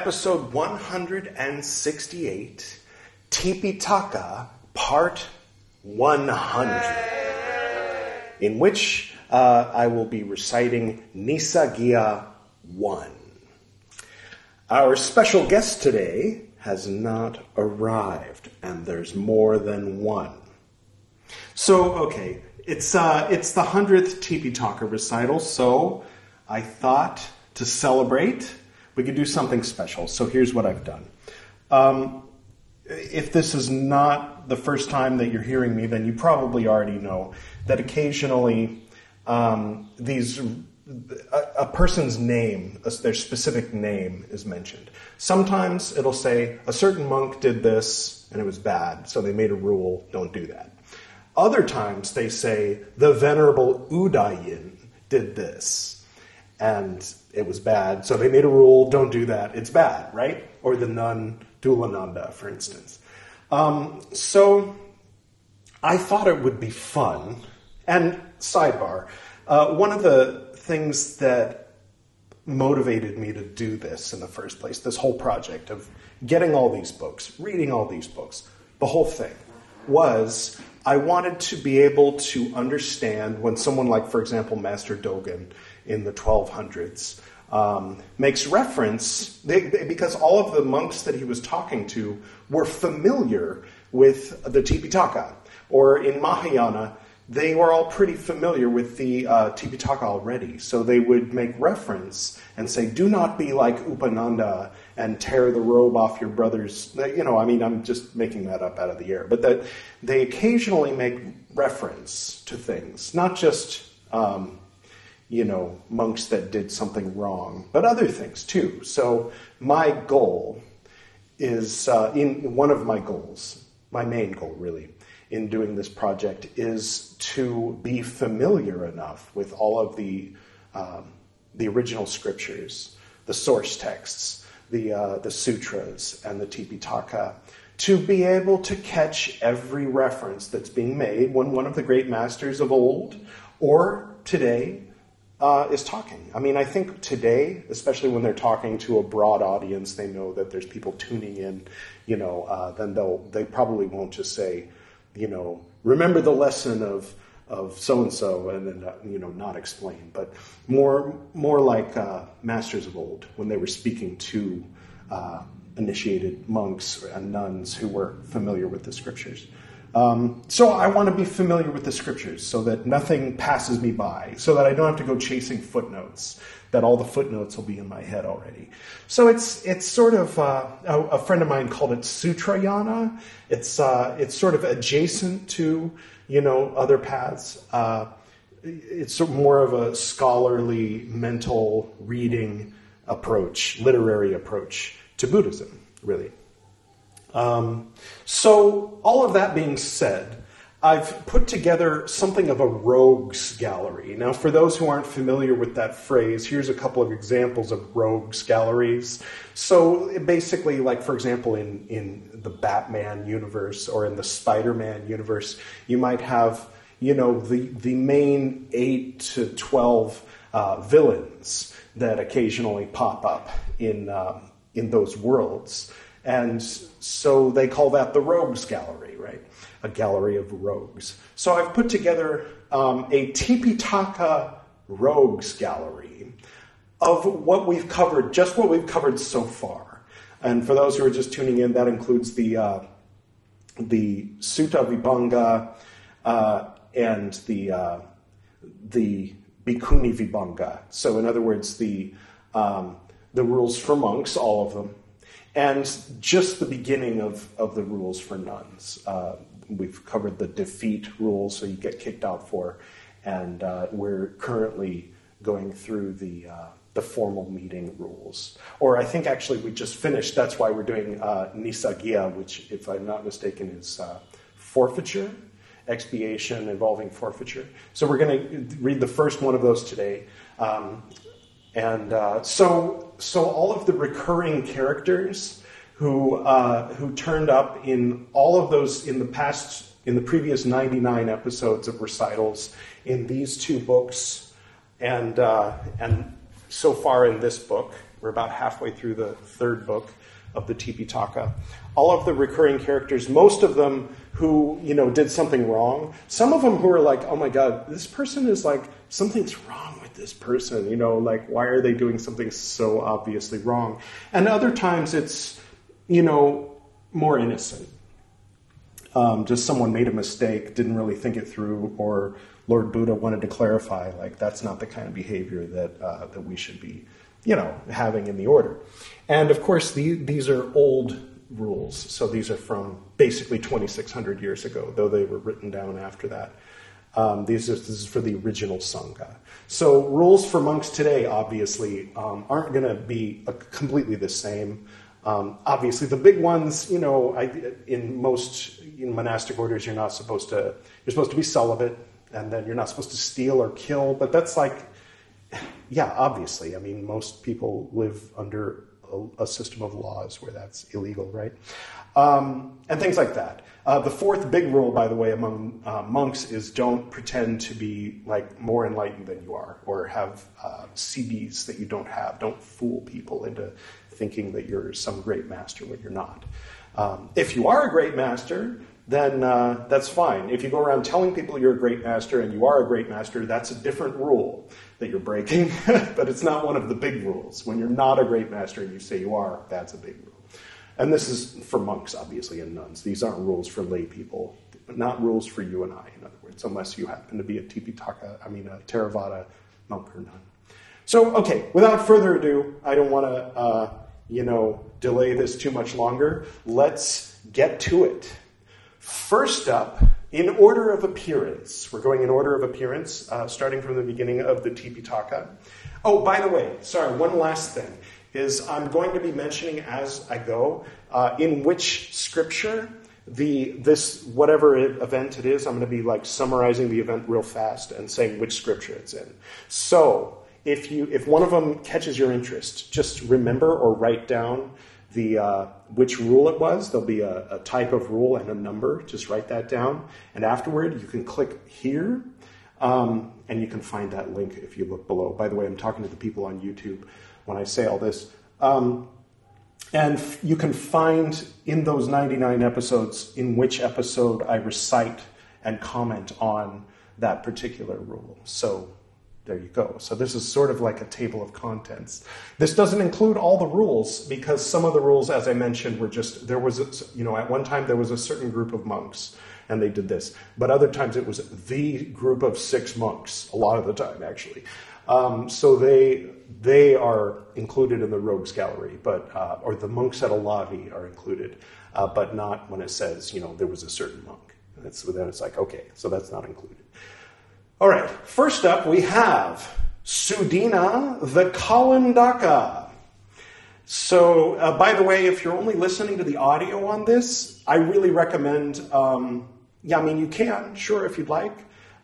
episode 168, Tipitaka, part 100, in which uh, I will be reciting Nissaggiya 1. Our special guest today has not arrived, and there's more than one. So, okay, it's uh, it's the hundredth Tipitaka recital, so I thought to celebrate we could do something special. So here's what I've done. Um, if this is not the first time that you're hearing me, then you probably already know that occasionally um, these a, a, person's name, their specific name, is mentioned. Sometimes it'll say a certain monk did this and it was bad, so they made a rule: don't do that. Other times they say the Venerable Udayin did this and it was bad, so they made a rule don't do that, it's bad, right? Or the nun Thullananda, for instance. Um, so I thought it would be fun. And sidebar, uh, one of the things that motivated me to do this in the first place, this whole project of getting all these books, reading all these books, the whole thing, was I wanted to be able to understand when someone like, for example, Master Dogen in the 1200s um, makes reference, they, they, because all of the monks that he was talking to were familiar with the Tipitaka. Or in Mahayana, they were all pretty familiar with the uh, Tipitaka already. So they would make reference and say, do not be like Upananda and tear the robe off your brother's. You know, I mean, I'm just making that up out of the air. But that they occasionally make reference to things, not just, um, you know, monks that did something wrong, but other things too. So my goal is, uh, in one of my goals, my main goal really, in doing this project is to be familiar enough with all of the um, the original scriptures, the source texts, the uh, the sutras, and the Tipitaka, to be able to catch every reference that's being made when one of the great masters of old or today uh, is talking. I mean, I think today, especially when they're talking to a broad audience, they know that there's people tuning in. You know, uh, then they'll they probably won't just say you know, remember the lesson of of so and so, and then uh, you know not explain, but more more like uh, masters of old when they were speaking to uh, initiated monks and nuns who were familiar with the scriptures. Um, so I want to be familiar with the scriptures so that nothing passes me by, so that I don't have to go chasing footnotes, that all the footnotes will be in my head already. So it's it's sort of uh, a, a, friend of mine called it Sutrayana. It's uh, it's sort of adjacent to you know other paths. Uh, it's more of a scholarly, mental reading approach, literary approach to Buddhism, really. Um, so, all of that being said, I've put together something of a rogues gallery. Now, for those who aren't familiar with that phrase, here's a couple of examples of rogues galleries. So, basically, like for example, in, in the Batman universe or in the Spider Man universe, you might have, you know, the, the main 8 to 12 uh, villains that occasionally pop up in, um, in those worlds. And so they call that the Rogues Gallery, right? A gallery of rogues. So I've put together um, a Tipitaka Rogues Gallery of what we've covered, just what we've covered so far. And for those who are just tuning in, that includes the uh, the Sutta Vibhanga uh, and the uh, the Bhikkhuni Vibhanga. So, in other words, the um, the rules for monks, all of them, and just the beginning of, of the rules for nuns. Uh, we've covered the defeat rules, so you get kicked out for, and uh, we're currently going through the uh, the formal meeting rules. Or I think actually we just finished. That's why we're doing uh, Nissaggiya, which, if I'm not mistaken, is uh, forfeiture, expiation involving forfeiture. So we're going to read the first one of those today. Um, and uh, so, so all of the recurring characters who uh, who turned up in all of those in the past in the previous 99 episodes of recitals in these two books and uh, and so far in this book, we're about halfway through the third book of the Tipitaka. All of the recurring characters, most of them who you know did something wrong. Some of them who are like, oh my god, this person is like something's wrong this person. You know, like why are they doing something so obviously wrong? And other times it's you know more innocent. Um, just someone made a mistake, didn't really think it through, or Lord Buddha wanted to clarify, like that's not the kind of behavior that uh, that we should be, you know, having in the order. And of course, the, these are old rules, so these are from basically 2,600 years ago, though they were written down after that. Um, these are, this is for the original sangha. So rules for monks today, obviously, um, aren't going to be completely the same. Um, obviously, the big ones, you know, I, in most in monastic orders, you're not supposed to. You're supposed to be celibate and then you're not supposed to steal or kill. But that's like, yeah, obviously. I mean, most people live under a, a system of laws where that's illegal, right? Um, and things like that. Uh, the fourth big rule, by the way, among uh, monks is don't pretend to be like more enlightened than you are, or have uh, siddhis that you don't have. Don't fool people into thinking that you're some great master when you're not. Um, if you are a great master, then uh, that's fine. If you go around telling people you're a great master and you are a great master, that's a different rule that you're breaking, but it's not one of the big rules. When you're not a great master and you say you are, that's a big rule. And this is for monks, obviously, and nuns. These aren't rules for lay people, not rules for you and I, in other words, unless you happen to be a Tipitaka, I mean, a Theravada monk or nun. So, okay, without further ado, I don't want to, uh, you know, delay this too much longer. Let's get to it. First up, in order of appearance, we're going in order of appearance, uh, starting from the beginning of the Tipitaka. Oh, by the way, sorry, one last thing is I'm going to be mentioning as I go uh, in which scripture the this whatever event it is. I'm going to be like summarizing the event real fast and saying which scripture it's in. So if you if one of them catches your interest, just remember or write down the uh, which rule it was. There'll be a, a, type of rule and a number. Just write that down. And afterward, you can click here, um, and you can find that link if you look below. By the way, I'm talking to the people on YouTube when I say all this. Um, and f- you can find in those 99 episodes in which episode I recite and comment on that particular rule. So there you go. So this is sort of like a table of contents. This doesn't include all the rules because some of the rules, as I mentioned, were just there was a, you know at one time there was a certain group of monks and they did this, but other times it was the group of six monks. A lot of the time, actually. Um, so they they are included in the rogues gallery, but uh, or the monks at Alavi are included, uh, but not when it says you know there was a certain monk. It's, then it's like okay, so that's not included. All right, first up we have Sudinna the Kalandaka. So, uh, by the way, if you're only listening to the audio on this, I really recommend, um, yeah, I mean, you can, sure, if you'd like,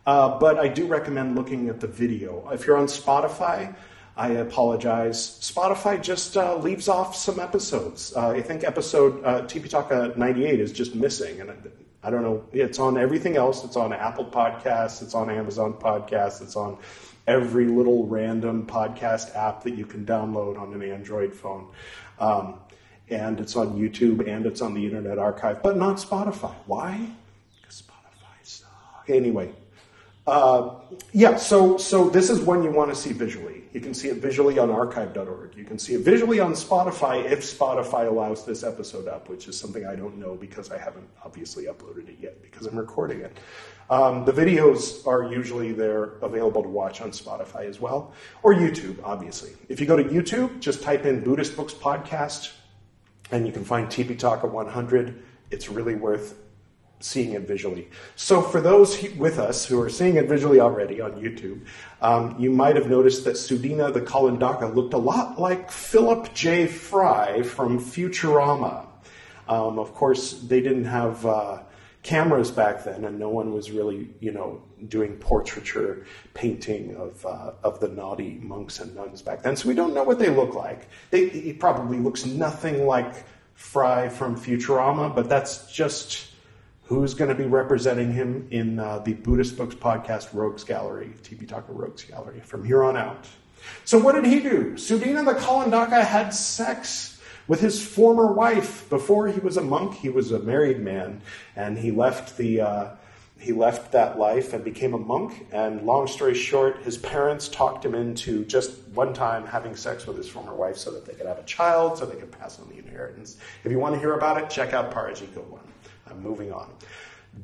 uh, but I do recommend looking at the video. If you're on Spotify, I apologize. Spotify just uh, leaves off some episodes. Uh, I think episode uh, Tipitaka 98 is just missing, and I don't know. It's on everything else. It's on Apple Podcasts. It's on Amazon Podcasts. It's on every little random podcast app that you can download on an Android phone. Um, and it's on YouTube and it's on the Internet Archive, but not Spotify. Why? Because Spotify sucks. Anyway, uh, yeah, so, so this is one you want to see visually. You can see it visually on archive.org. You can see it visually on Spotify if Spotify allows this episode up, which is something I don't know because I haven't obviously uploaded it yet because I'm recording it. Um, the videos are usually there available to watch on Spotify as well, or YouTube, obviously. If you go to YouTube, just type in Buddhist Books Podcast, and you can find Tipitaka 100. It's really worth seeing it visually. So, for those with us who are seeing it visually already on YouTube, um, you might have noticed that Sudinna the Kalandaka looked a lot like Philip J. Fry from Futurama. Um, of course, they didn't have uh, cameras back then, and no one was really, you know, doing portraiture painting of uh, of the naughty monks and nuns back then. So we don't know what they look like. They, he probably looks nothing like Fry from Futurama, but that's just who's going to be representing him in uh, the Buddhist Books podcast Rogues Gallery, Tipitaka Rogues Gallery, from here on out. So, what did he do? Sudinna the Kalandaka had sex with his former wife. Before he was a monk, he was a married man, and he left the. Uh, he left that life and became a monk. And long story short, his parents talked him into just one time having sex with his former wife so that they could have a child, so they could pass on the inheritance. If you want to hear about it, check out Parajika 1. I'm moving on.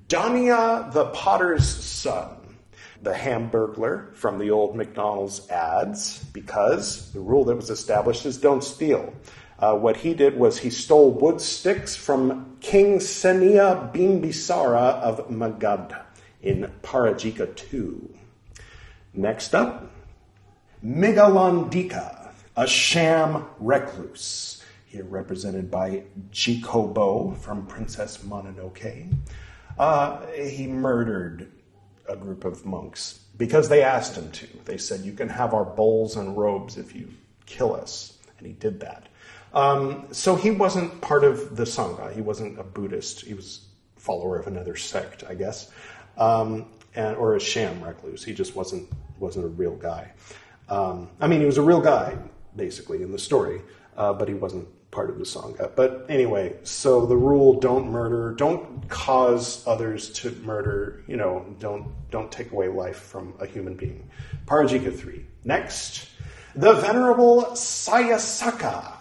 Dhaniya the potter's son, the hamburglar from the old McDonald's ads, because the rule that was established is don't steal. Uh, what he did was he stole wood sticks from King Seniya Bimbisara of Magad in Parajika 2. Next up, Migalandika, a sham recluse, here represented by Jikobo from Princess Mononoke. Uh, he murdered a group of monks because they asked him to. They said, You can have our bowls and robes if you kill us. And he did that. Um, so he wasn't part of the Sangha. He wasn't a Buddhist. He was a follower of another sect, I guess, um, and, or a sham recluse. He just wasn't wasn't a real guy. Um, I mean, he was a real guy, basically, in the story, uh, but he wasn't part of the Sangha. But anyway, so the rule: don't murder, don't cause others to murder. You know, don't don't take away life from a human being. Parajika three. Next, the venerable Seyyasaka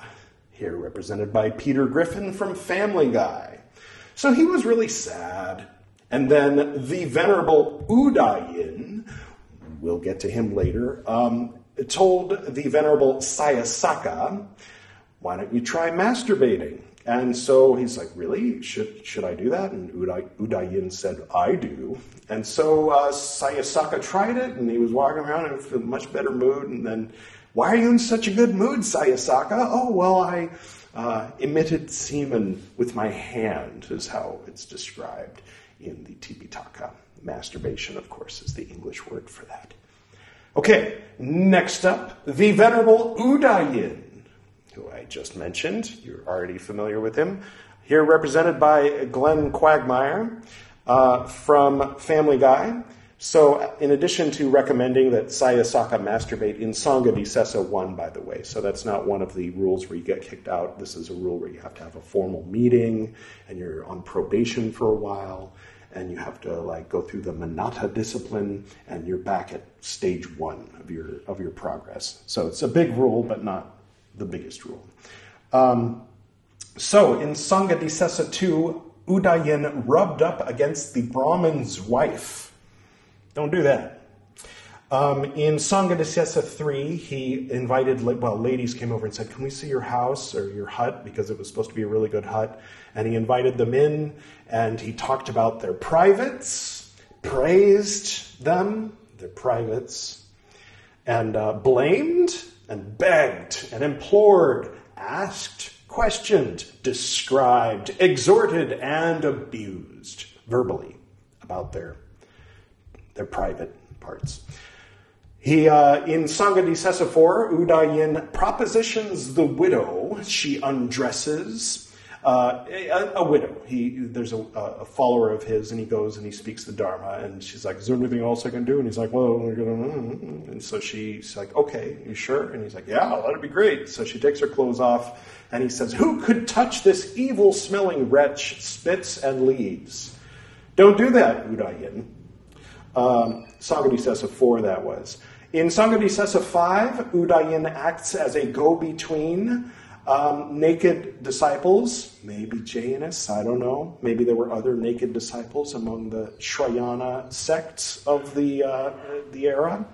here represented by Peter Griffin from Family Guy. So he was really sad. And then the venerable Udayin, we'll get to him later, um, told the venerable Seyyasaka, why don't you try masturbating? And so he's like, really? Should, should I do that? And Uday, Udayin said, I do. And so uh, Seyyasaka tried it, and he was walking around in a much better mood. And then why are you in such a good mood, Seyyasaka? Oh, well, I uh, emitted semen with my hand, is how it's described in the Tipitaka. Masturbation, of course, is the English word for that. Okay, next up, the Venerable Udayin, who I just mentioned. You're already familiar with him. Here represented by Glenn Quagmire uh, from Family Guy. So, in addition to recommending that Seyyasaka masturbate in Sangha Disesa 1, by the way, so that's not one of the rules where you get kicked out. This is a rule where you have to have a formal meeting and you're on probation for a while and you have to like go through the Manatta discipline and you're back at stage one of your, of your progress. So, it's a big rule, but not the biggest rule. Um, so, in Sangha Disesa 2, Udayin rubbed up against the Brahmin's wife don't do that. Um, in Sangha Disesa 3, he invited, well, ladies came over and said, Can we see your house or your hut? Because it was supposed to be a really good hut. And he invited them in and he talked about their privates, praised them, their privates, and uh, blamed and begged and implored, asked, questioned, described, exhorted, and abused verbally about their their private parts. He, uh, in Sangha Disesa 4, Udayin propositions the widow. She undresses uh, a, a, widow. He, there's a, a, follower of his, and he goes and he speaks the Dharma, and she's like, "Is there anything else I can do?" And he's like, "Well," and so she's like, "Okay, you sure?" And he's like, "Yeah, that'd be great." So she takes her clothes off, and he says, "Who could touch this evil-smelling wretch? Spits and leaves. Don't do that, Udayin." Um, Sangha 4, that was. In Sangha 5, Udayin acts as a go between um, naked disciples, maybe Jainists, I don't know. Maybe there were other naked disciples among the Shramana sects of the, uh, the era.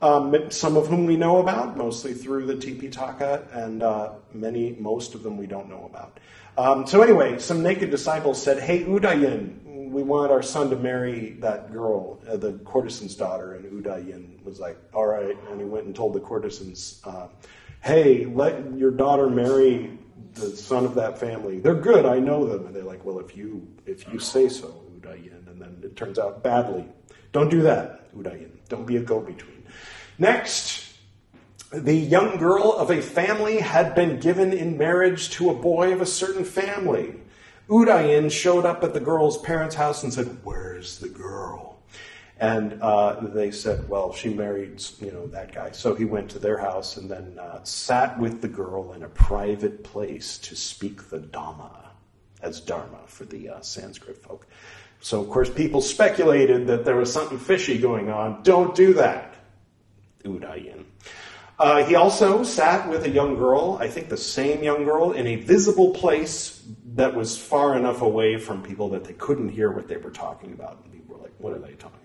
Um, some of whom we know about, mostly through the Tipitaka, and uh, many, most of them we don't know about. Um, so anyway, some naked disciples said, "Hey Udayin, we want our son to marry that girl, uh, the courtesan's daughter. And Udayin was like, all right. And he went and told the courtesans, uh, hey, let your daughter marry the son of that family. They're good, I know them. And they're like, well, if you if you say so, Udayin. And then it turns out badly. Don't do that, Udayin. Don't be a go-between. Next, the young girl of a family had been given in marriage to a boy of a certain family. Udayin showed up at the girl's parents' house and said, Where's the girl? And uh, they said, well, she married, you know, that guy. So he went to their house and then uh, sat with the girl in a private place to speak the Dhamma, as Dharma for the uh, Sanskrit folk. So, of course, people speculated that there was something fishy going on. Don't do that, Udayin. Uh, he also sat with a young girl, I think the same young girl, in a visible place that was far enough away from people that they couldn't hear what they were talking about. And people were like, what are they talking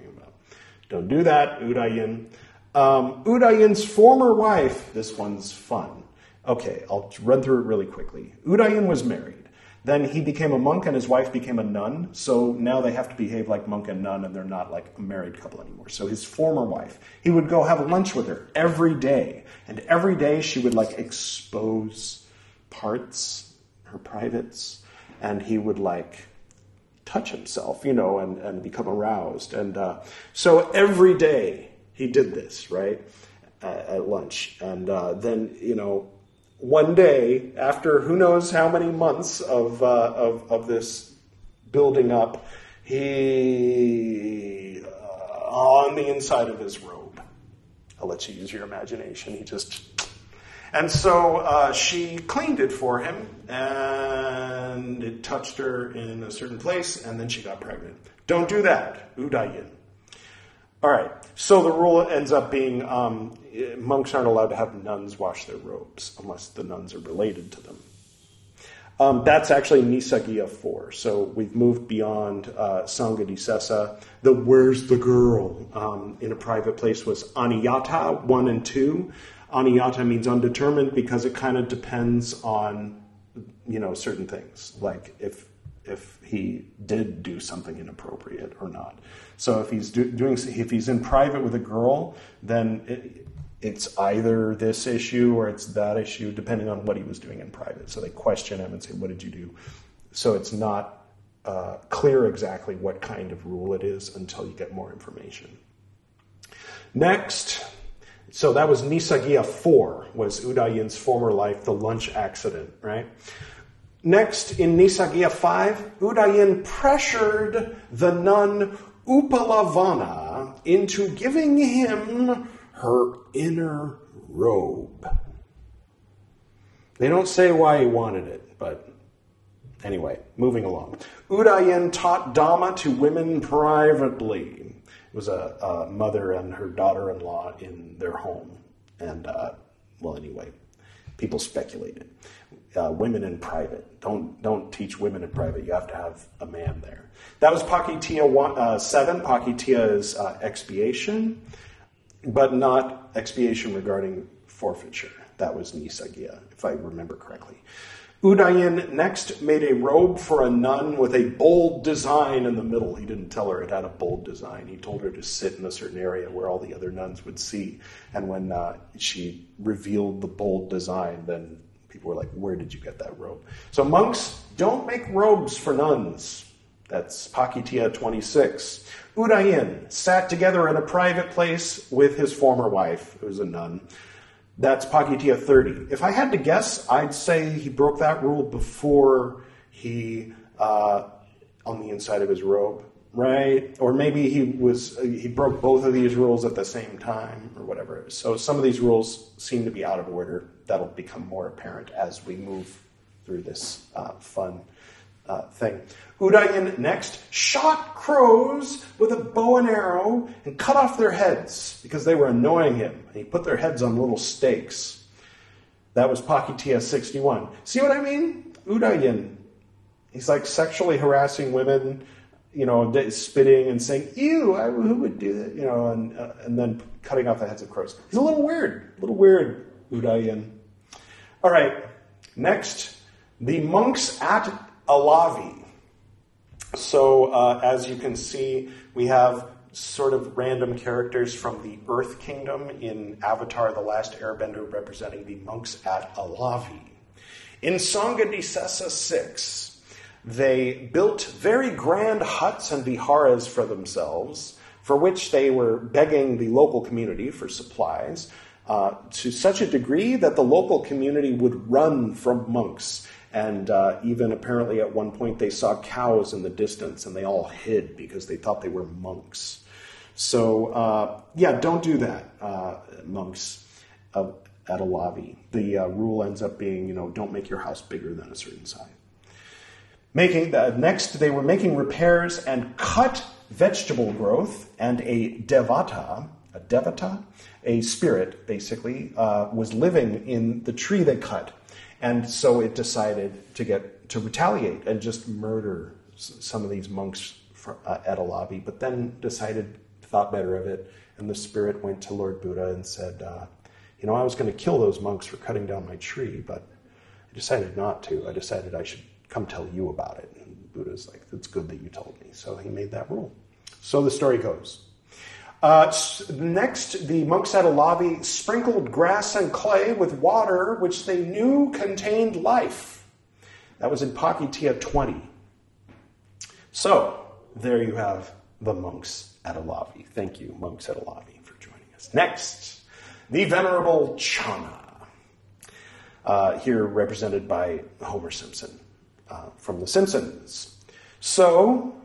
don't do that, Udayin. Um, Udayin's former wife, this one's fun. Okay, I'll run through it really quickly. Udayin was married. Then he became a monk and his wife became a nun. So now they have to behave like monk and nun and they're not like a married couple anymore. So his former wife, he would go have lunch with her every day. And every day she would like expose parts, her privates, and he would like touch himself, you know, and, and become aroused. And uh, so every day he did this, right, at, at lunch. And uh, then, you know, one day, after who knows how many months of, uh, of, of, this building up, he, uh, on the inside of his robe, I'll let you use your imagination, he just and so uh, she cleaned it for him, and it touched her in a certain place, and then she got pregnant. Don't do that, Udayin. All right, so the rule ends up being um, monks aren't allowed to have nuns wash their robes unless the nuns are related to them. Um, that's actually Nissaggiya 4. So we've moved beyond uh, Sangha The Where's the Girl um, in a private place was Aniyata 1 and 2. Aniyata means undetermined because it kind of depends on, you know, certain things, like if if he did do something inappropriate or not. So if he's do, doing if he's in private with a girl, then it, it's either this issue or it's that issue, depending on what he was doing in private. So they question him and say, "What did you do?" So it's not uh, clear exactly what kind of rule it is until you get more information. Next, so that was Nissaggiya 4, was Udayin's former life, the lunch accident, right? Next, in Nissaggiya 5, Udayin pressured the nun Uppalavanna into giving him her inner robe. They don't say why he wanted it, but anyway, moving along. Udayin taught Dhamma to women privately was a, a mother and her daughter-in-law in their home, and uh, well, anyway, people speculated. Uh, women in private. Don't don't teach women in private. You have to have a man there. That was Pakitiya one, uh, seven. Pakitiya is uh, expiation, but not expiation regarding forfeiture. That was Nissaggiya, if I remember correctly. Udayin next made a robe for a nun with a bold design in the middle. He didn't tell her it had a bold design. He told her to sit in a certain area where all the other nuns would see. And when uh, she revealed the bold design, then people were like, Where did you get that robe? So monks don't make robes for nuns. That's Pakitiya 26. Udayin sat together in a private place with his former wife, who was a nun. That's Pakitiya 30. If I had to guess, I'd say he broke that rule before he, uh, on the inside of his robe, right? Or maybe he was he broke both of these rules at the same time, or whatever. So some of these rules seem to be out of order. That'll become more apparent as we move through this uh, fun uh, thing. Udayin next shot crows with a bow and arrow and cut off their heads because they were annoying him. And he put their heads on little stakes. That was Pakitiya 61. See what I mean? Udayin. He's like sexually harassing women, you know, spitting and saying, ew, I, who would do that? You know, and, uh, and then cutting off the heads of crows. He's a little weird, a little weird, Udayin. All right, next, the monks at Alavi. So, uh, as you can see, we have sort of random characters from the Earth Kingdom in Avatar The Last Airbender representing the monks at Alavi. In Sanghaddisesa 6, they built very grand huts and viharas for themselves, for which they were begging the local community for supplies, uh, to such a degree that the local community would run from monks And uh, even apparently at one point they saw cows in the distance and they all hid because they thought they were monks. So, uh, yeah, don't do that, uh, monks at Alavi. The uh, rule ends up being, you know, don't make your house bigger than a certain size. Making the, next, they were making repairs and cut vegetable growth, and a devata, a devata, a spirit basically, uh, was living in the tree they cut, and so it decided to get to retaliate and just murder some of these monks for, uh, at Alavi, but then decided, thought better of it, and the spirit went to Lord Buddha and said, uh, you know, I was going to kill those monks for cutting down my tree, but I decided not to. I decided I should come tell you about it. And Buddha's like, it's good that you told me. So he made that rule. So the story goes. Uh, next, the monks at Alavi sprinkled grass and clay with water, which they knew contained life. That was in Pakitiya 20. So, there you have the monks at Alavi. Thank you, monks at Alavi, for joining us. Next, the Venerable Channa, uh, here represented by Homer Simpson uh, from The Simpsons. So,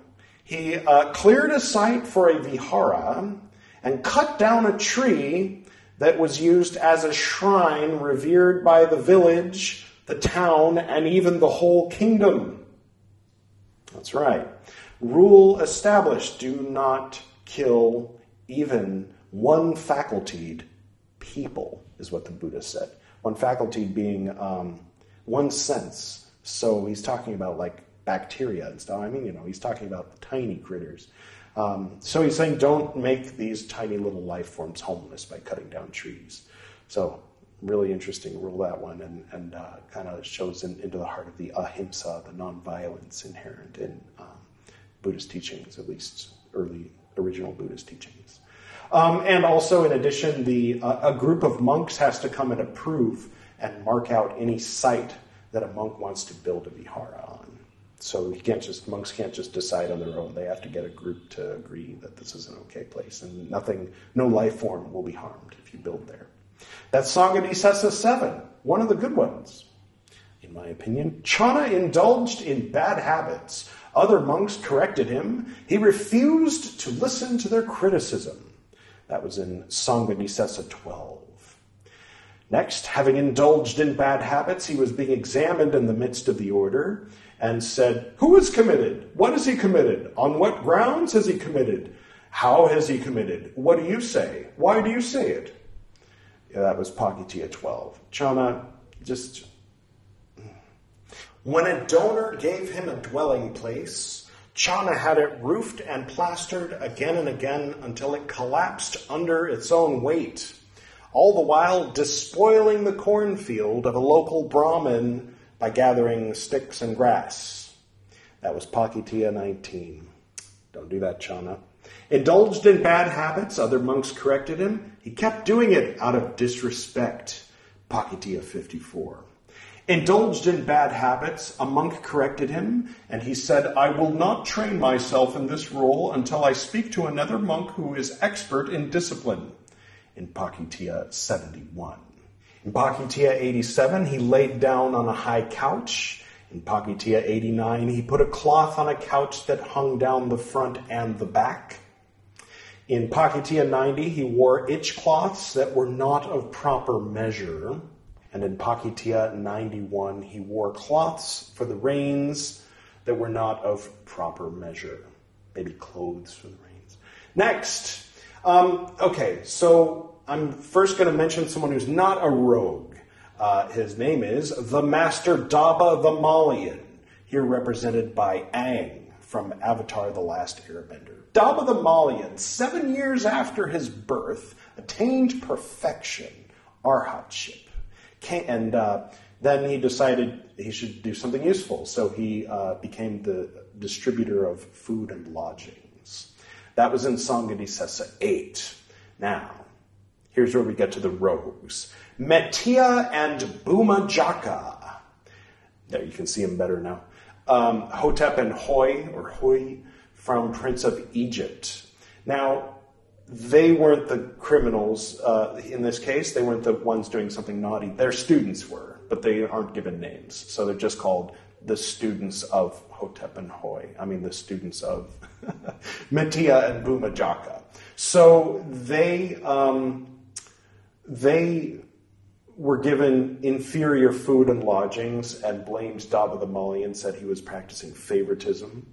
he uh, cleared a site for a vihara and cut down a tree that was used as a shrine revered by the village, the town, and even the whole kingdom. That's right. Rule established do not kill even one facultied people, is what the Buddha said. One faculty being um, one sense. So he's talking about like bacteria and stuff. I mean, you know, he's talking about tiny critters. Um, so he's saying don't make these tiny little life forms homeless by cutting down trees. So really interesting rule that one, and, and uh, kind of shows in, into the heart of the ahimsa, the nonviolence inherent in um, Buddhist teachings, at least early original Buddhist teachings. Um, and also, in addition, the uh, a group of monks has to come and approve and mark out any site that a monk wants to build a vihara on. So can't just monks can't just decide on their own. They have to get a group to agree that this is an okay place, and nothing, no life form will be harmed if you build there. That's Sangha seven, one of the good ones, in my opinion. Channa indulged in bad habits. Other monks corrected him. He refused to listen to their criticism. That was in Sanghadisesa 12. Next, having indulged in bad habits, he was being examined in the midst of the order and said, Who is committed? What has he committed? On what grounds has he committed? How has he committed? What do you say? Why do you say it? Yeah, that was Pakitiya 12. Channa just. When a donor gave him a dwelling place, Channa had it roofed and plastered again and again until it collapsed under its own weight, all the while despoiling the cornfield of a local Brahmin by gathering sticks and grass. That was Pakitiya 19. Don't do that, Channa. Indulged in bad habits, other monks corrected him. He kept doing it out of disrespect. Pakitiya 54. Indulged in bad habits, a monk corrected him, and he said, I will not train myself in this role until I speak to another monk who is expert in discipline. In Pakitiya 71. In Pakitiya 87, he laid down on a high couch. In Pakitiya 89, he put a cloth on a couch that hung down the front and the back. In Pakitiya 90, he wore itch cloths that were not of proper measure. And in Pakitiya 91, he wore cloths for the reins that were not of proper measure. Maybe clothes for the reins. Next. Um, okay, so I'm first going to mention someone who's not a rogue. Uh, his name is the Master Dabba the Malian, here represented by Aang from Avatar The Last Airbender. Dabba the Malian, seven years after his birth, attained perfection, arhatship. And uh, then he decided he should do something useful, so he uh, became the distributor of food and lodgings. That was in Sangha 8. Now, Here's where we get to the rogues. Mettiya and Bhummajaka. There, you can see them better now. Um, Hotep and Hoi, or Hoi, from Prince of Egypt. Now, they weren't the criminals uh, in this case. They weren't the ones doing something naughty. Their students were. but they aren't given names. So they're just called the students of Hotep and Hoi. I mean, the students of Mettiya and Bhummajaka. So they um, they were given inferior food and lodgings and blamed Dabba the Mali and said he was practicing favoritism.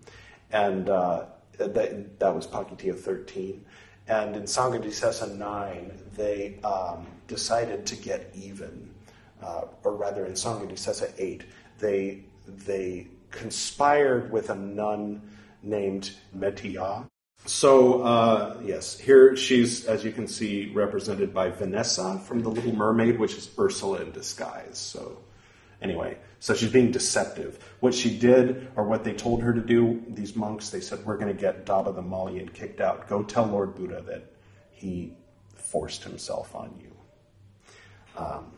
And uh, that, that was Pakitia 13. And in Sangha Disesa 9, they um, decided to get even. Uh, or rather, in Sangha Disesa 8, they, they conspired with a nun named Mettiya so, uh, yes, here she's, as you can see, represented by Vanessa from The Little Mermaid, which is Ursula in disguise. So, anyway, so she's being deceptive. What she did, or what they told her to do, these monks, they said, We're going to get Dabba the Malian kicked out. Go tell Lord Buddha that he forced himself on you, um,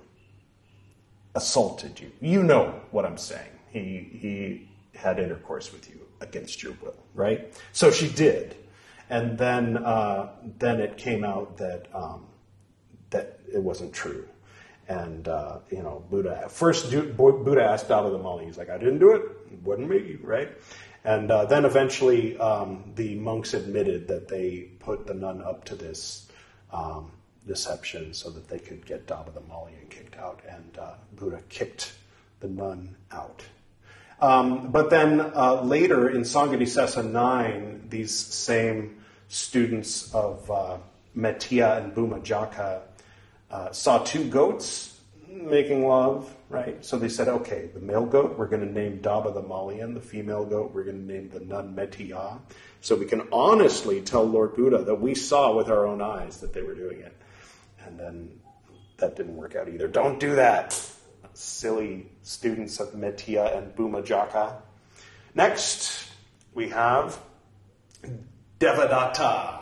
assaulted you. You know what I'm saying. He, he had intercourse with you against your will, right? So she did and then uh, then it came out that um, that it wasn't true. And uh, you know, Buddha first Buddha asked Dabba the Mali. He's like, "I didn't do it. It wasn't me, right?" And uh, then eventually, um, the monks admitted that they put the nun up to this um, deception so that they could get Dabba the Malian kicked out, and uh, Buddha kicked the nun out. Um, but then uh, later in Sangha 9, these same students of uh, Mettiya and Bhummajaka uh, saw two goats making love, right? So they said, okay, the male goat, we're going to name Dabba the Malian. The female goat, we're going to name the nun Mettiya. So we can honestly tell Lord Buddha that we saw with our own eyes that they were doing it. And then that didn't work out either. Don't do that, silly students of Mettiya and Bhummajaka. Next, we have Devadatta.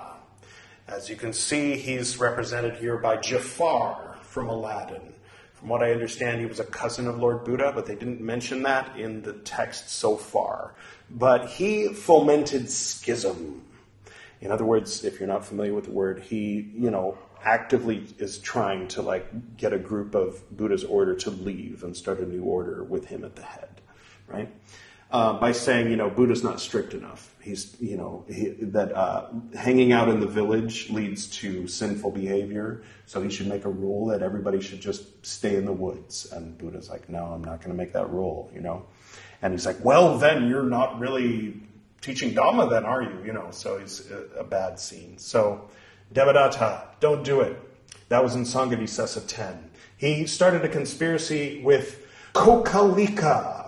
As you can see, he's represented here by Jafar from Aladdin. From what I understand, he was a cousin of Lord Buddha, but they didn't mention that in the text so far. But he fomented schism. In other words, if you're not familiar with the word, he, you know, actively is trying to like get a group of Buddha's order to leave and start a new order with him at the head, right? Uh, by saying, you know, Buddha's not strict enough. He's, you know, he, that uh, hanging out in the village leads to sinful behavior. So he should make a rule that everybody should just stay in the woods. And Buddha's like, no, I'm not going to make that rule, you know. And he's like, well, then you're not really teaching Dhamma, then, are you? You know, so he's a, a bad scene. So Devadatta, don't do it. That was in Sangha 10. He started a conspiracy with Kokalika,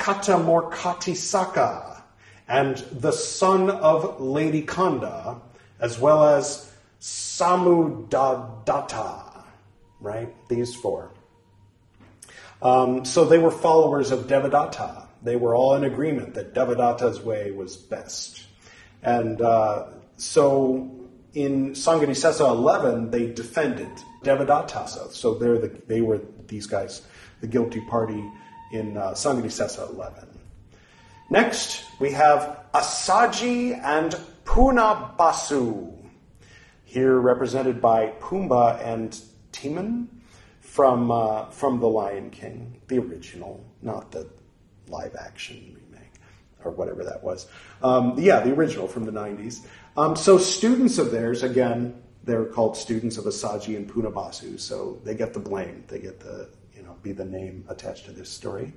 Katamorakatissaka and the son of Lady Kanda, as well as Samuddadatta, right? These four. Um, so they were followers of Devadatta. They were all in agreement that Devadatta's way was best. And uh, so in Sanghadisesa 11, they defended Devadatta. So they're the, they were these guys, the guilty party in uh, Sanghadisesa 11. Next, we have Assaji and Punabbasu, here represented by Pumbaa and Timon from, uh, from The Lion King, the original, not the live action remake or whatever that was. Um, yeah, the original from the 90s. Um, so, students of theirs, again, they're called students of Assaji and Punabbasu, so they get the blame. They get the, be the name attached to this story.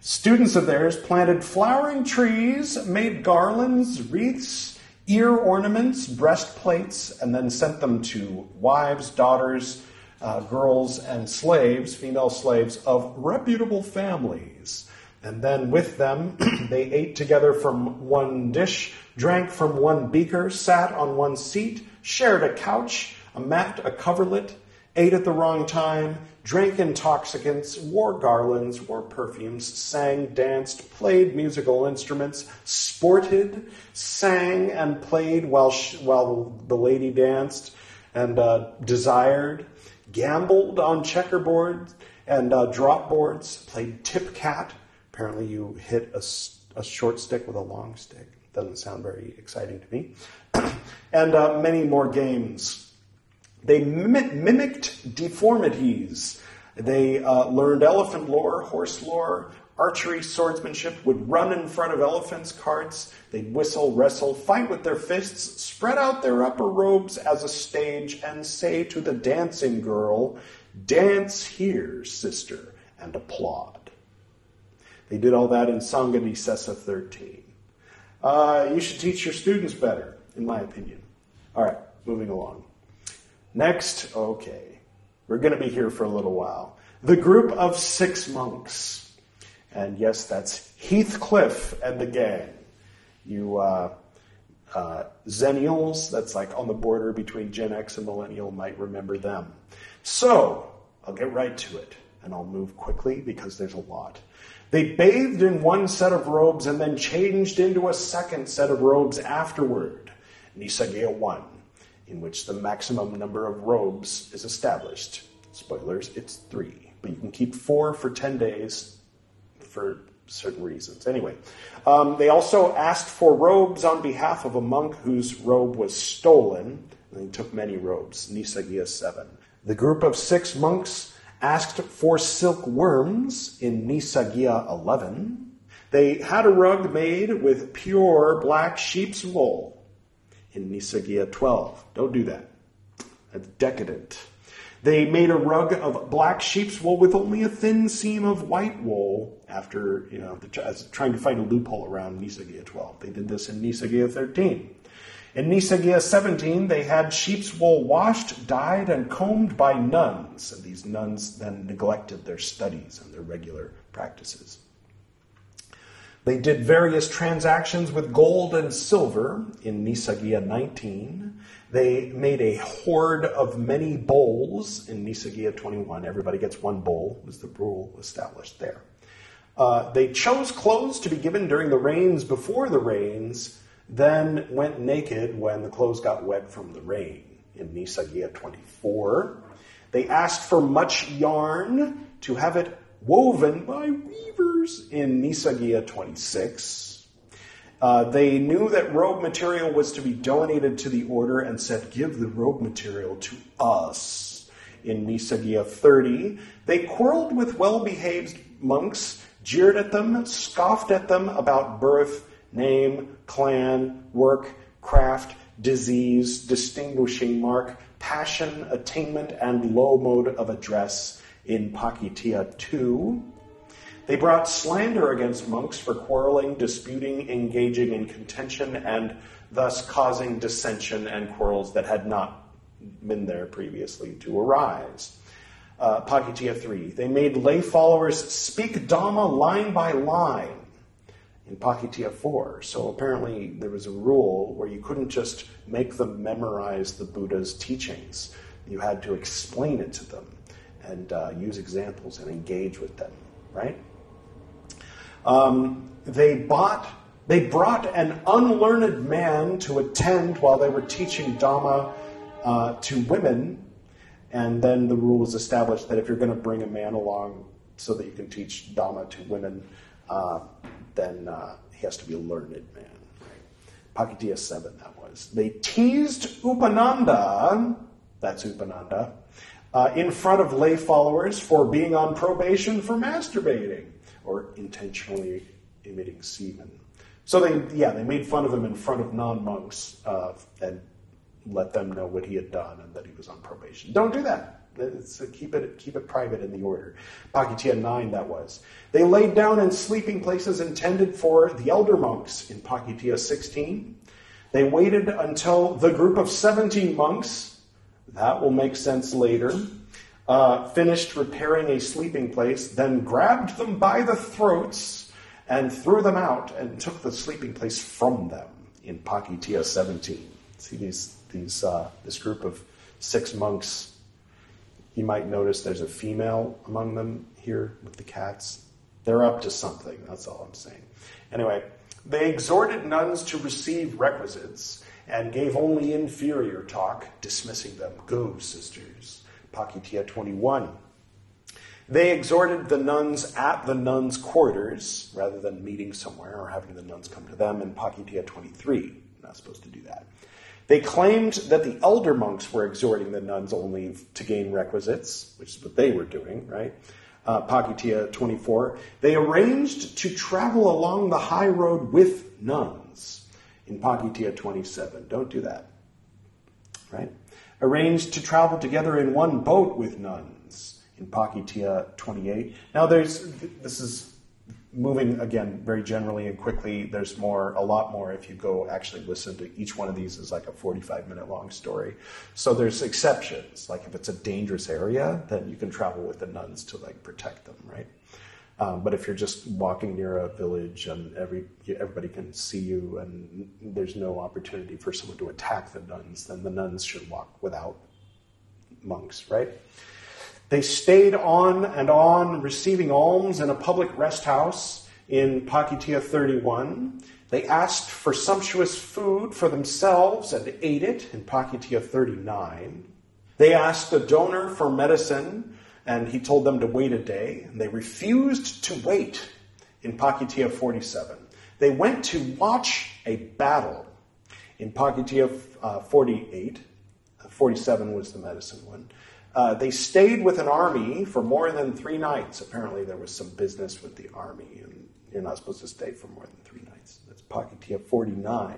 Students of theirs planted flowering trees, made garlands, wreaths, ear ornaments, breastplates, and then sent them to wives, daughters, uh, girls, and slaves, female slaves of reputable families. And then with them, they ate together from one dish, drank from one beaker, sat on one seat, shared a couch, a mat, a coverlet, ate at the wrong time, drank intoxicants, wore garlands, wore perfumes, sang, danced, played musical instruments, sported, sang, and played while, she, while the lady danced, and uh, desired, gambled on checkerboards and uh, drop boards, played tip cat. Apparently, you hit a, a short stick with a long stick. Doesn't sound very exciting to me. and uh, many more games they mimicked deformities They uh, learned elephant lore, horse lore, archery, swordsmanship, would run in front of elephants' carts. They'd whistle, wrestle, fight with their fists, spread out their upper robes as a stage, and say to the dancing girl, Dance here, sister, and applaud. They did all that in Sanghadisesa 13. Uh, you should teach your students better, in my opinion. All right, moving along. Next, okay, we're going to be here for a little while. The group of six monks. And yes, that's Heathcliff and the gang. You uh, uh, Zennials, that's like on the border between Gen X and Millennial, might remember them. So, I'll get right to it, and I'll move quickly because there's a lot. They bathed in one set of robes and then changed into a second set of robes afterward. Nissaggiya 1, in which the maximum number of robes is established. Spoilers, it's three. But you can keep four for 10 days for certain reasons. Anyway, um, they also asked for robes on behalf of a monk whose robe was stolen. And they took many robes, Nissaggiya 7. The group of six monks asked for silk worms in Nissaggiya 11. They had a rug made with pure black sheep's wool in Nissaggiya 12. Don't do that. That's decadent. They made a rug of black sheep's wool with only a thin seam of white wool after, you know, trying to find a loophole around Nissaggiya 12. They did this in Nissaggiya 13. In Nissaggiya 17, they had sheep's wool washed, dyed, and combed by nuns, and these nuns then neglected their studies and their regular practices. They did various transactions with gold and silver in Nissaggiya 19. They made a hoard of many bowls in Nissaggiya 21. Everybody gets one bowl, was the rule established there. Uh, they chose clothes to be given during the rains before the rains then went naked when the clothes got wet from the rain in Nissaggiya 24. They asked for much yarn to have it woven by weavers in Nissaggiya 26. Uh, they knew that robe material was to be donated to the order and said, Give the robe material to us in Nissaggiya 30. They quarreled with well behaved monks, jeered at them, scoffed at them about birth name, clan, work, craft, disease, distinguishing mark, passion, attainment, and low mode of address in Pakitiya 2. They brought slander against monks for quarreling, disputing, engaging in contention, and thus causing dissension and quarrels that had not been there previously to arise. Uh, Pakitiya 3. They made lay followers speak Dhamma line by line in Pakitiya 4. So apparently there was a rule where you couldn't just make them memorize the Buddha's teachings. You had to explain it to them and uh, use examples and engage with them, right? Um, they bought, they brought an unlearned man to attend while they were teaching Dhamma uh, to women, and then the rule was established that if you're going to bring a man along so that you can teach Dhamma to women, uh, then uh, he has to be a learned man. Pakitiya 7, that was. They teased Upananda, that's Upananda, uh, in front of lay followers for being on probation for masturbating or intentionally emitting semen. So they, yeah, they made fun of him in front of non-monks uh, and let them know what he had done and that he was on probation. Don't do that. So keep it keep it private in the order. Pakitiya 9, that was. They laid down in sleeping places intended for the elder monks in Pakitiya 16. They waited until the group of 17 monks, that will make sense later, uh, finished repairing a sleeping place, then grabbed them by the throats and threw them out and took the sleeping place from them in Pakitiya 17. See these, these, uh, this group of six monks you might notice there's a female among them here with the cats. They're up to something, that's all I'm saying. Anyway, they exhorted nuns to receive requisites and gave only inferior talk, dismissing them. Go, sisters. Pakitiya 21. They exhorted the nuns at the nuns' quarters rather than meeting somewhere or having the nuns come to them in Pakitiya 23. Not supposed to do that. They claimed that the elder monks were exhorting the nuns only to gain requisites, which is what they were doing, right? Uh, Pakitiya 24. They arranged to travel along the high road with nuns in Pakitiya 27. Don't do that, right? Arranged to travel together in one boat with nuns in Pakitiya 28. Now, there's this is moving again very generally and quickly there's more a lot more if you go actually listen to each one of these is like a 45 minute long story so there's exceptions like if it's a dangerous area then you can travel with the nuns to like protect them right um, but if you're just walking near a village and every everybody can see you and there's no opportunity for someone to attack the nuns then the nuns should walk without monks right they stayed on and on, receiving alms in a public rest house in Pakitiya 31. They asked for sumptuous food for themselves and ate it in Pakitiya 39. They asked a donor for medicine, and he told them to wait a day, and they refused to wait in Pakitiya 47. They went to watch a battle in Pakitiya uh, 48. 47 was the medicine one. Uh, they stayed with an army for more than three nights. Apparently, there was some business with the army, and you're not supposed to stay for more than three nights. That's Pakitiya 49.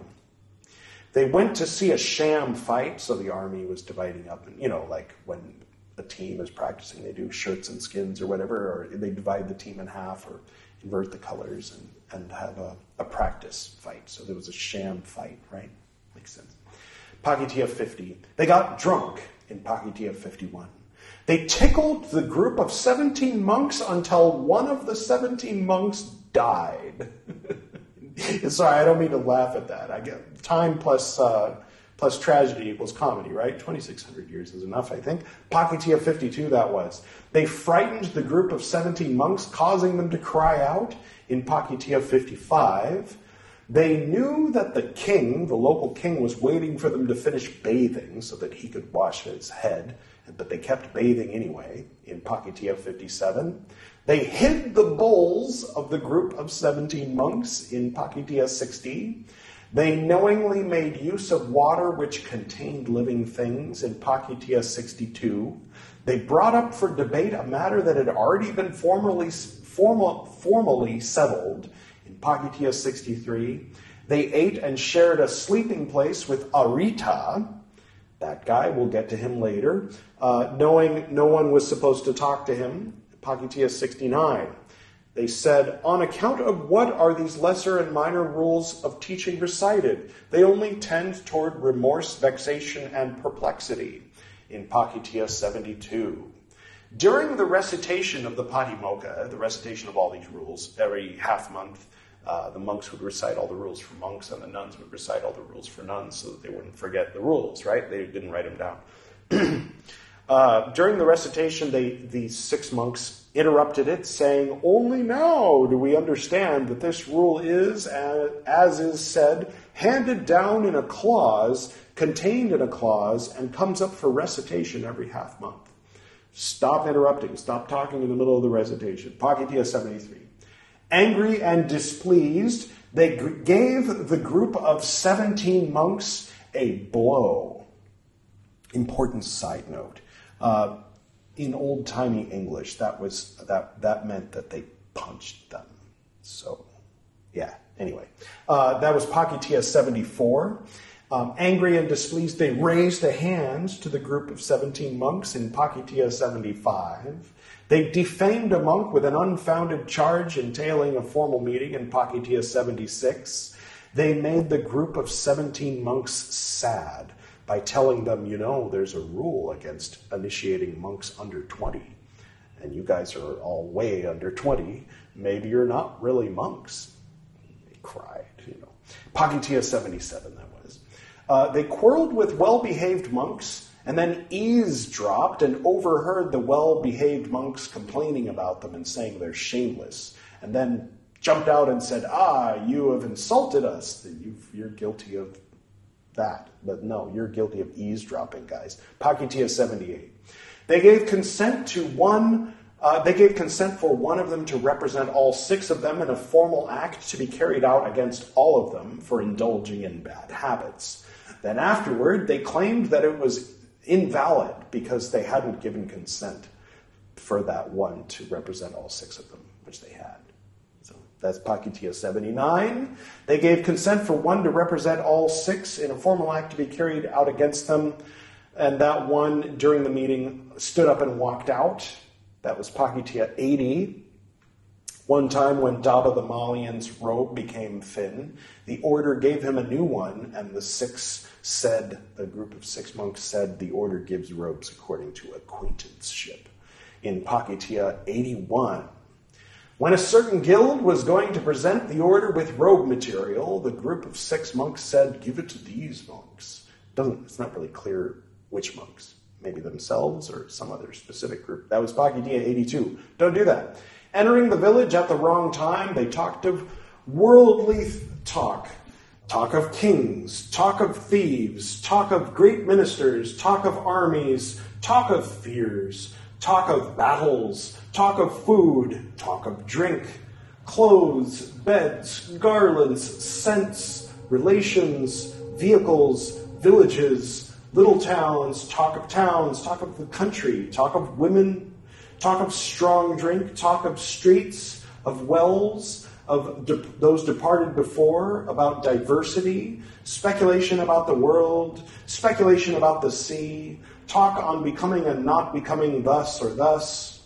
They went to see a sham fight, so the army was dividing up, and you know, like when a team is practicing, they do shirts and skins or whatever, or they divide the team in half or invert the colors and, and have a, a practice fight. So there was a sham fight, right? Makes sense. Pakitiya 50. They got drunk in Pakitiya 51. They tickled the group of 17 monks until one of the 17 monks died. Sorry, I don't mean to laugh at that. I get time plus uh, plus tragedy equals comedy, right? 2,600 years is enough, I think. Pakitiya 52, that was. They frightened the group of 17 monks, causing them to cry out in Pakitiya 55. They knew that the king, the local king, was waiting for them to finish bathing so that he could wash his head, but they kept bathing anyway in Pakitiya 57. They hid the bowls of the group of 17 monks in Pakitiya 60. They knowingly made use of water which contained living things in Pakitiya 62. They brought up for debate a matter that had already been formally, formal, formally settled in Pakitiya 63. They ate and shared a sleeping place with Arittha. That guy, we'll get to him later, uh, knowing no one was supposed to talk to him. Pakitiya 69. They said, On account of what are these lesser and minor rules of teaching recited? They only tend toward remorse, vexation, and perplexity. In Pakitiya 72. During the recitation of the Patimokkha, the recitation of all these rules, every half month, uh, the monks would recite all the rules for monks, and the nuns would recite all the rules for nuns so that they wouldn't forget the rules, right? They didn't write them down. uh, during the recitation, they, these six monks interrupted it, saying, Only now do we understand that this rule is, as is said, handed down in a clause, contained in a clause, and comes up for recitation every half month. Stop interrupting. Stop talking in the middle of the recitation. Pakitiya 73. Angry and displeased, they gave the group of 17 monks a blow. Important side note. Uh, in old timey English, that was that that meant that they punched them. So, yeah. Anyway, uh, that was Pakitiya 74. Um, angry and displeased, they raised a hand to the group of 17 monks in Pakitiya 75. They defamed a monk with an unfounded charge entailing a formal meeting in Pakitiya 76. They made the group of 17 monks sad by telling them, you know, there's a rule against initiating monks under 20. And you guys are all way under 20. Maybe you're not really monks. They cried, you know. Pakitiya 77, that was. Uh, they quarreled with well behaved monks and then eavesdropped and overheard the well behaved monks complaining about them and saying they're shameless, and then jumped out and said, Ah, you have insulted us. you are guilty of that. But no, you're guilty of eavesdropping, guys. Pakitiya 78. They gave consent to one. Uh, they gave consent for one of them to represent all six of them in a formal act to be carried out against all of them for indulging in bad habits. Then afterward, they claimed that it was invalid because they hadn't given consent for that one to represent all six of them, which they had. That's Pakitiya 79. They gave consent for one to represent all six in a formal act to be carried out against them. And that one, during the meeting, stood up and walked out. That was Pakitiya 80. One time when Dabba the Malian's robe became thin, the order gave him a new one, and the six said, the group of six monks said, the order gives robes according to acquaintanceship. In Pakitiya 81, when a certain guild was going to present the order with robe material, the group of six monks said, Give it to these monks. Doesn't, it's not really clear which monks. Maybe themselves or some other specific group. That was Pakitiya 82. Don't do that. Entering the village at the wrong time, they talked of worldly talk. Talk of kings, talk of thieves, talk of great ministers, talk of armies, talk of fears, talk of battles, talk of food, talk of drink, clothes, beds, garlands, scents, relations, vehicles, villages, little towns, talk of towns, talk of the country, talk of women, talk of strong drink, talk of streets, of wells, of de- those departed before, about diversity, speculation about the world, speculation about the sea, talk on becoming and not becoming thus or thus.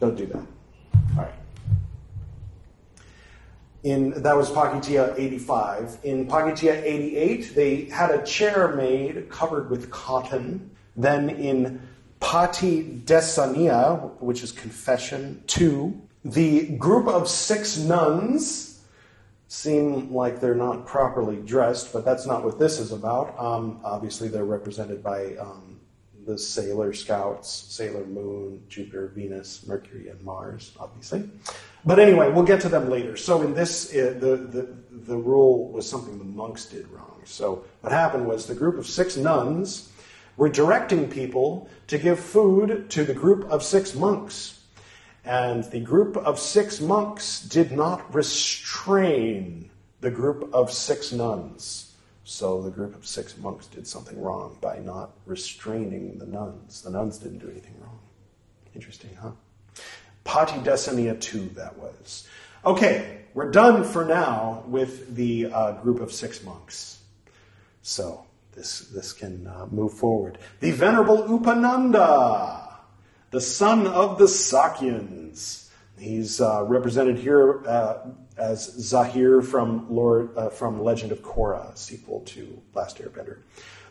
Don't do that. All right. In, that was Pakitiya 85. In Pakitiya 88, they had a chair made covered with cotton. Then in Patidesaniya, which is confession, two. The group of six nuns seem like they're not properly dressed, but that's not what this is about. Um, obviously, they're represented by um, the Sailor Scouts, Sailor Moon, Jupiter, Venus, Mercury, and Mars, obviously. But anyway, we'll get to them later. So in this, uh, the, the, the rule was something the monks did wrong. So what happened was the group of six nuns were directing people to give food to the group of six monks. And the group of six monks did not restrain the group of six nuns. So the group of six monks did something wrong by not restraining the nuns. The nuns didn't do anything wrong. Interesting, huh? Patidesaniya 2, that was. Okay, we're done for now with the uh, group of six monks. So, this, this can uh, move forward. The Venerable Upananda, the son of the Sakyans. He's uh, represented here uh, as Zaheer from Lord uh, from Legend of Korra, sequel to Last Airbender.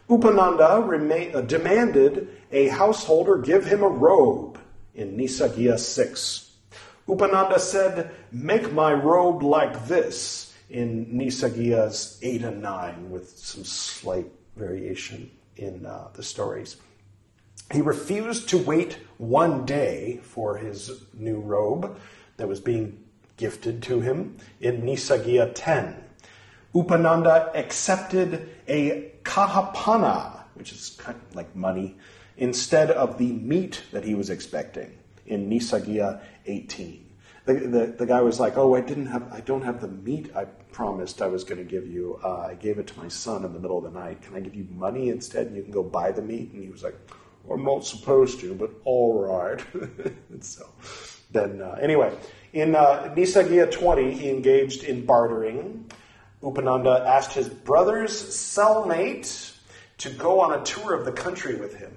Upananda uh, demanded a householder give him a robe in Nissaggiya 6. Upananda said, Make my robe like this in Nissaggiya's 8 and 9, with some slight variation in uh, the stories. He refused to wait one day for his new robe that was being gifted to him in Nissaggiya 10. Upananda accepted a kahapana, which is kind of like money, instead of the meat that he was expecting in Nissaggiya 18. The, the, the, guy was like, "Oh, I didn't have, I don't have the meat I promised I was going to give you. Uh, I gave it to my son in the middle of the night. Can I give you money instead, and you can go buy the meat?" And he was like, "I'm not supposed to, but all right." so, then uh, anyway, in uh, Nissaggiya 20, he engaged in bartering. Upananda asked his brother's cellmate to go on a tour of the country with him.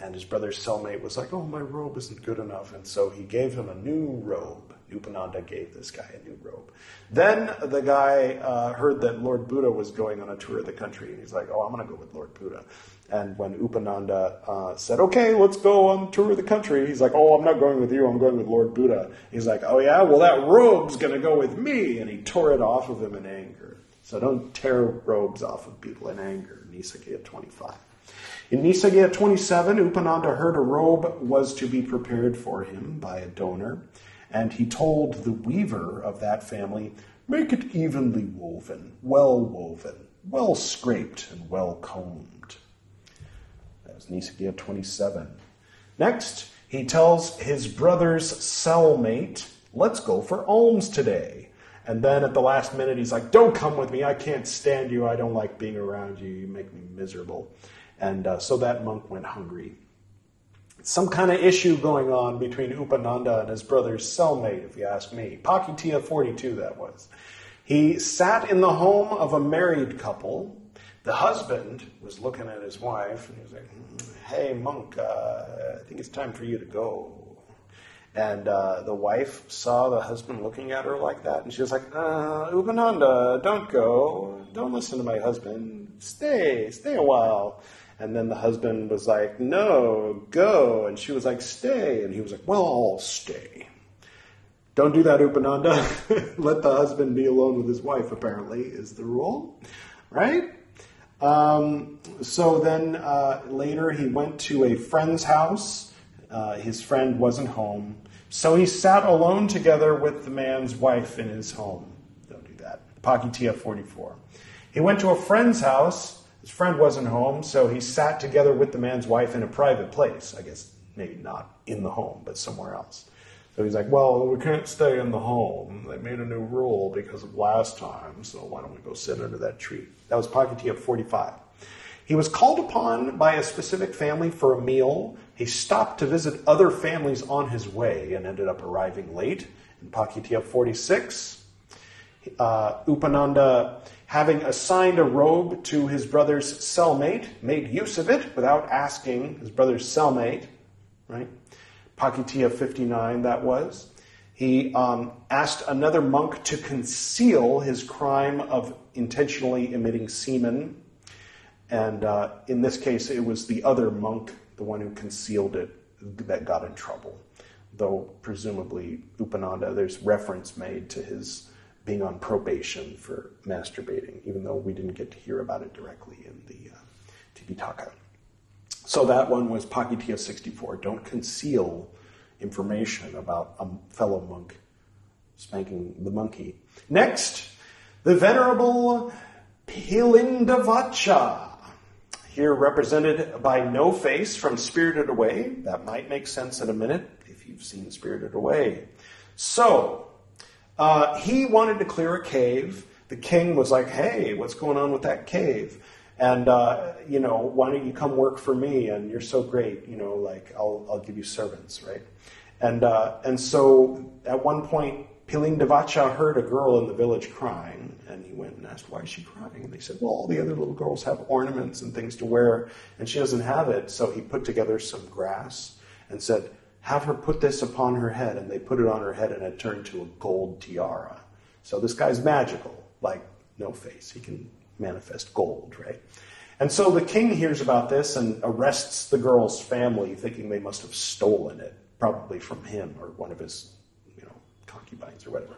And his brother's cellmate was like, Oh, my robe isn't good enough. And so he gave him a new robe. Upananda gave this guy a new robe. Then the guy uh, heard that Lord Buddha was going on a tour of the country. And he's like, Oh, I'm going to go with Lord Buddha. And when Upananda uh, said, Okay, let's go on tour of the country, he's like, Oh, I'm not going with you. I'm going with Lord Buddha. He's like, Oh, yeah? Well, that robe's going to go with me. And he tore it off of him in anger. So don't tear robes off of people in anger. Nissaggiya 25. In Nissaggiya 27, Upananda heard a robe was to be prepared for him by a donor, and he told the weaver of that family, Make it evenly woven, well woven, well scraped, and well combed. Was Nissaggiya 27. Next, he tells his brother's cellmate, Let's go for alms today. And then at the last minute, he's like, Don't come with me. I can't stand you. I don't like being around you. You make me miserable. And uh, so that monk went hungry. Some kind of issue going on between Upananda and his brother's cellmate, if you ask me. Pakitiya 42, that was. He sat in the home of a married couple. The husband was looking at his wife and he was like, Hey, monk, uh, I think it's time for you to go. And uh, the wife saw the husband looking at her like that, and she was like, uh, Upananda, don't go. Don't listen to my husband. Stay, stay a while. And then the husband was like, No, go. And she was like, Stay. And he was like, Well, I'll stay. Don't do that, Upananda. Let the husband be alone with his wife, apparently, is the rule. Right? Um, so then uh, later he went to a friend's house. Uh, his friend wasn't home. So he sat alone together with the man's wife in his home. Don't do that. Pakitiya 44. He went to a friend's house. His friend wasn't home, so he sat together with the man's wife in a private place. I guess maybe not in the home, but somewhere else. So he's like, well, we can't stay in the home. They made a new rule because of last time, so why don't we go sit under that tree? That was Pakitiya 45. He was called upon by a specific family for a meal. He stopped to visit other families on his way and ended up arriving late. In Pakitiya 46, uh, Upananda, having assigned a robe to his brother's cellmate, made use of it without asking his brother's cellmate, right? Pakitiya 59, that was. He um, asked another monk to conceal his crime of intentionally emitting semen and uh, in this case, it was the other monk, the one who concealed it, that got in trouble. Though presumably Upananda, there's reference made to his being on probation for masturbating, even though we didn't get to hear about it directly in the uh, Tipitaka. So that one was Pakitiya 64. Don't conceal information about a fellow monk spanking the monkey. Next, the Venerable Pilindavaccha here represented by No Face from Spirited Away. That might make sense in a minute if you've seen Spirited Away. So, uh, he wanted to clear a cave. The king was like, hey, what's going on with that cave? And, uh, you know, why don't you come work for me? And you're so great, you know, like, I'll, I'll give you servants, right? And, uh, and so at one point, Pilindavaccha heard a girl in the village crying, and he went and asked, Why is she crying? And they said, Well, all the other little girls have ornaments and things to wear, and she doesn't have it. So he put together some grass and said, Have her put this upon her head. And they put it on her head, and it turned to a gold tiara. So this guy's magical, like no face. He can manifest gold, right? And so the king hears about this and arrests the girl's family, thinking they must have stolen it, probably from him or one of his you know, concubines or whatever.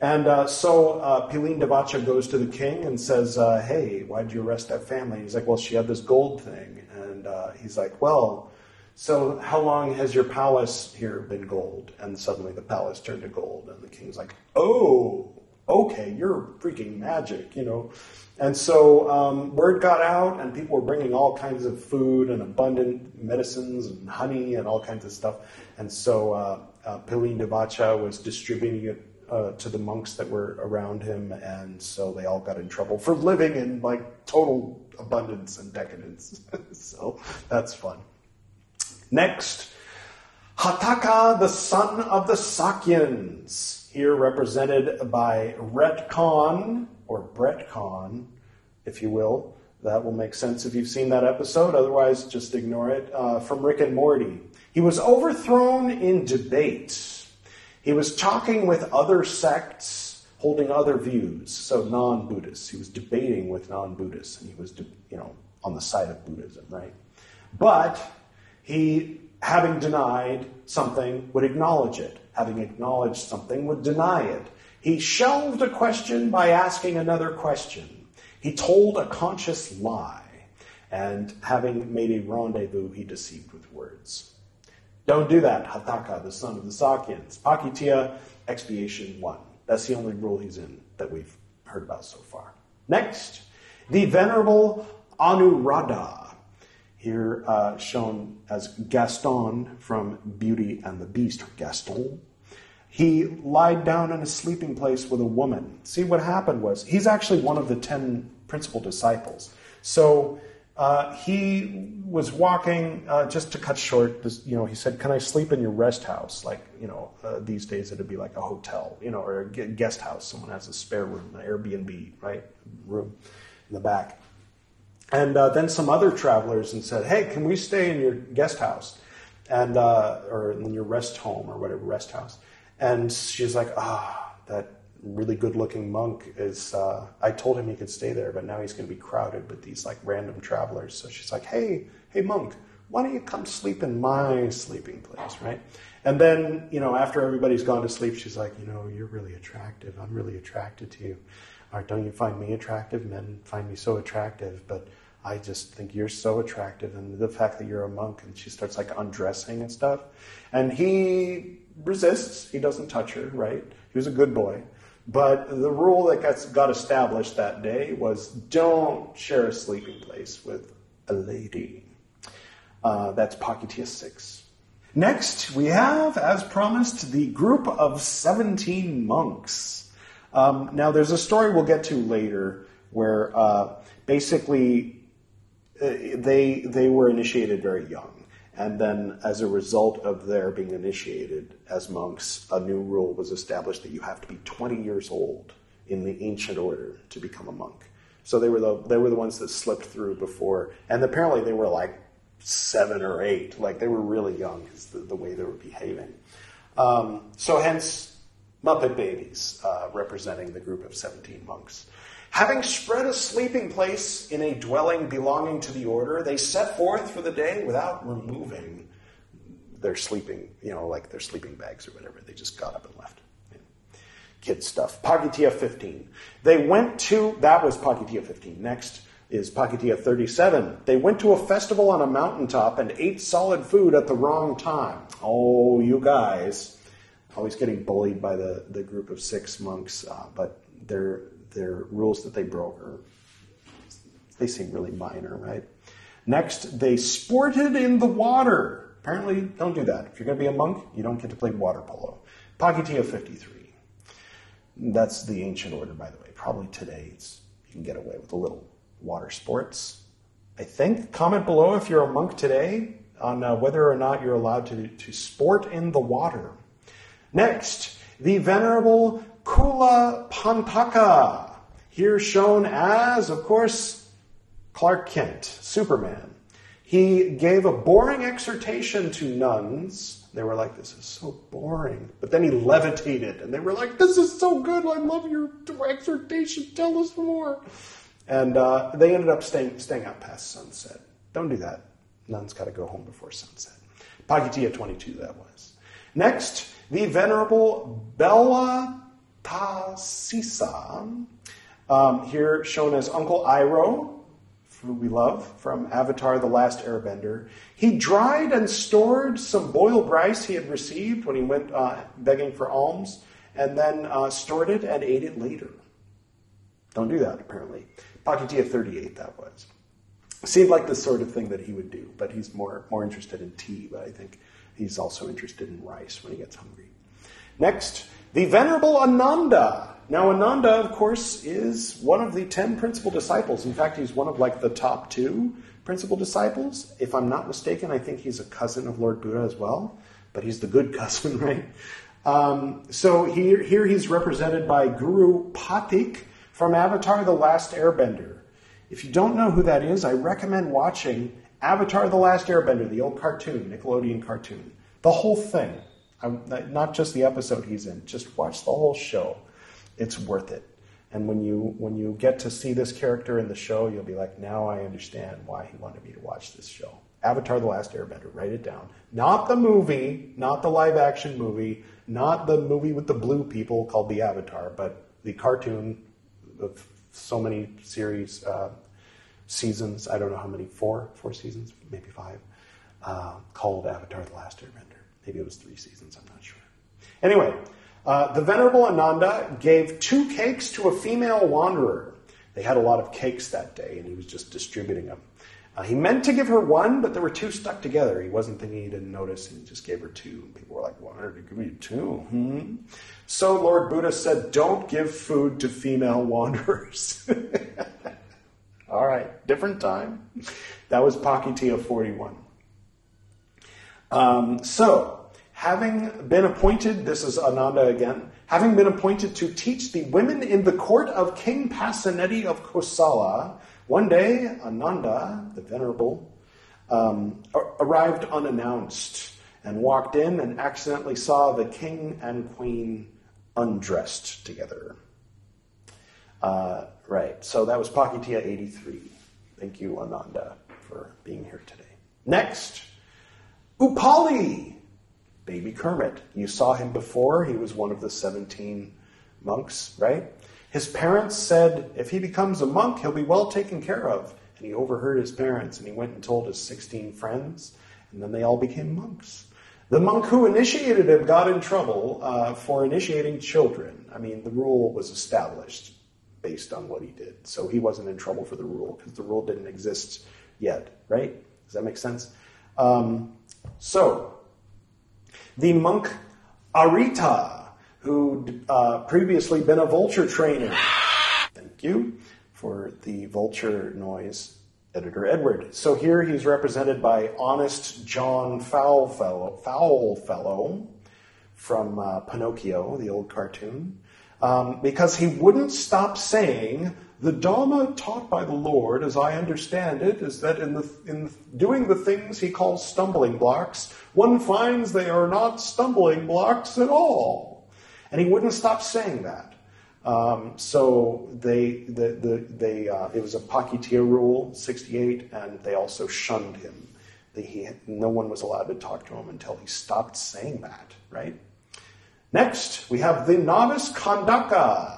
And uh, so uh, Pilindavaccha goes to the king and says, uh, Hey, why'd you arrest that family? And He's like, Well, she had this gold thing. And uh, he's like, Well, so how long has your palace here been gold? And suddenly the palace turned to gold. And the king's like, Oh, okay, you're freaking magic, you know. And so um, word got out, and people were bringing all kinds of food and abundant medicines and honey and all kinds of stuff. And so uh, uh, Pilindavaccha was distributing it uh, to the monks that were around him, and so they all got in trouble for living in like total abundance and decadence. so that's fun. Next, Hatthaka, the son of the Sakyans, here represented by Retcon, or Bretcon, if you will. That will make sense if you've seen that episode. Otherwise, just ignore it. Uh, from Rick and Morty. He was overthrown in debate. He was talking with other sects holding other views, so non-Buddhists. He was debating with non-Buddhists, and he was, you know, on the side of Buddhism, right? But he, having denied something, would acknowledge it. Having acknowledged something, would deny it. He shelved a question by asking another question. He told a conscious lie, and having made a rendezvous, he deceived with words. Don't do that, Hatthaka, the son of the Sakyans. Pakitiya, expiation one. That's the only rule he's in that we've heard about so far. Next, the venerable Anuradha, here uh, shown as Gaston from Beauty and the Beast, Gaston. he lied down in a sleeping place with a woman. See, what happened was he's actually one of the ten principal disciples. So uh, he was walking, uh, just to cut short, this, you know, he said, Can I sleep in your rest house? Like, you know, uh, these days it'd be like a hotel, you know, or a guest house. Someone has a spare room, an Airbnb, right? Room in the back. And uh, then some other travelers and said, Hey, can we stay in your guest house? And, uh, or in your rest home or whatever, rest house. And she's like, Ah, that really good looking monk is uh, i told him he could stay there but now he's going to be crowded with these like random travelers. So she's like hey hey monk why don't you come sleep in my sleeping place right? And then you know after everybody's gone to sleep she's like you know you're really attractive. I'm really attracted to you. Or don't you find me attractive? Men find me so attractive but i just think you're so attractive. And the fact that you're a monk and she starts like undressing and stuff and he resists. He doesn't touch her right? He was a good boy but the rule that got, got established that day was don't share a sleeping place with a lady. Uh, that's Pakitiya 6. Next, we have, as promised, the group of 17 monks. Um, now, there's a story we'll get to later where uh, basically uh, they, they were initiated very young. And then, as a result of their being initiated as monks, a new rule was established that you have to be 20 years old in the ancient order to become a monk. So they were the they were the ones that slipped through before, and apparently they were like seven or eight, like they were really young because the, the way they were behaving. Um, so hence Muppet babies uh, representing the group of 17 monks. Having spread a sleeping place in a dwelling belonging to the order, they set forth for the day without removing their sleeping, you know, like their sleeping bags or whatever. They just got up and left. Kid stuff. Pagitiya 15. They went to, that was Pagitiya 15. Next is Pagitiya 37. They went to a festival on a mountaintop and ate solid food at the wrong time. Oh, you guys. Always getting bullied by the, the group of six monks, uh, but they're their rules that they broke are they seem really minor, right? Next, they sported in the water. Apparently, don't do that. If you're going to be a monk, you don't get to play water polo. Pagitiya 53. That's the ancient order, by the way. Probably today you can get away with a little water sports. I think. Comment below if you're a monk today on uh, whether or not you're allowed to, to sport in the water. Next, the Venerable Culapanthaka, here shown as, of course, Clark Kent, Superman. He gave a boring exhortation to nuns. They were like, This is so boring. But then he levitated, and they were like, This is so good. I love your exhortation. Tell us more. And uh, they ended up staying, staying out past sunset. Don't do that. Nuns got to go home before sunset. Pagitiya 22, that was. Next, the Venerable Bella Tasisa, um, here shown as Uncle Iroh, who we love, from Avatar The Last Airbender. He dried and stored some boiled rice he had received when he went uh, begging for alms, and then uh, stored it and ate it later. Don't do that, apparently. Pagitiya 38, that was. Seemed like the sort of thing that he would do, but he's more, more interested in tea, but I think he's also interested in rice when he gets hungry. Next, the Venerable Ananda. Now, Ananda, of course, is one of the ten principal disciples. In fact, he's one of like the top two principal disciples. If I'm not mistaken, I think he's a cousin of Lord Buddha as well, but he's the good cousin, right? Um, so here, here he's represented by Guru Pathik from Avatar The Last Airbender. If you don't know who that is, I recommend watching Avatar The Last Airbender, the old cartoon, Nickelodeon cartoon. The whole thing. I'm, not just the episode he's in. Just watch the whole show. It's worth it. And when you when you get to see this character in the show, you'll be like, now I understand why he wanted me to watch this show. Avatar: The Last Airbender. Write it down. Not the movie, not the live action movie, not the movie with the blue people called The Avatar, but the cartoon of so many series uh, seasons. I don't know how many. Four, four seasons, maybe five. Uh, called Avatar: The Last Airbender. Maybe it was three seasons, I'm not sure. Anyway, uh, the Venerable Ananda gave two cakes to a female wanderer. They had a lot of cakes that day, and he was just distributing them. Uh, he meant to give her one, but there were two stuck together. He wasn't thinking he didn't notice, and he just gave her two. People were like, "Why did he give me two? Hmm? So Lord Buddha said, "Don't give food to female wanderers." All right, different time. That was Pakitiya 41. Um, so, having been appointed, this is Ananda again, having been appointed to teach the women in the court of King Pasenadi of Kosala, one day Ananda, the venerable, um, arrived unannounced and walked in and accidentally saw the king and queen undressed together. Uh, right, so that was Pakitiya 83. Thank you, Ananda, for being here today. Next, Upali, baby Kermit. You saw him before. He was one of the 17 monks, right? His parents said, if he becomes a monk, he'll be well taken care of. And he overheard his parents and he went and told his 16 friends, and then they all became monks. The monk who initiated him got in trouble uh, for initiating children. I mean, the rule was established based on what he did. So he wasn't in trouble for the rule because the rule didn't exist yet, right? Does that make sense? Um, so, the monk Arittha, who'd uh, previously been a vulture trainer, thank you for the vulture noise, editor Edward. So here he's represented by honest John Foulfellow, Foulfellow from uh, Pinocchio, the old cartoon um, because he wouldn't stop saying, the Dharma taught by the Lord, as I understand it, is that in, the, in doing the things he calls stumbling blocks, one finds they are not stumbling blocks at all. And he wouldn't stop saying that. Um, so they, the, the, they, uh, it was a Pakitiya rule, 68, and they also shunned him. He, no one was allowed to talk to him until he stopped saying that, right? Next, we have the novice Khandaka.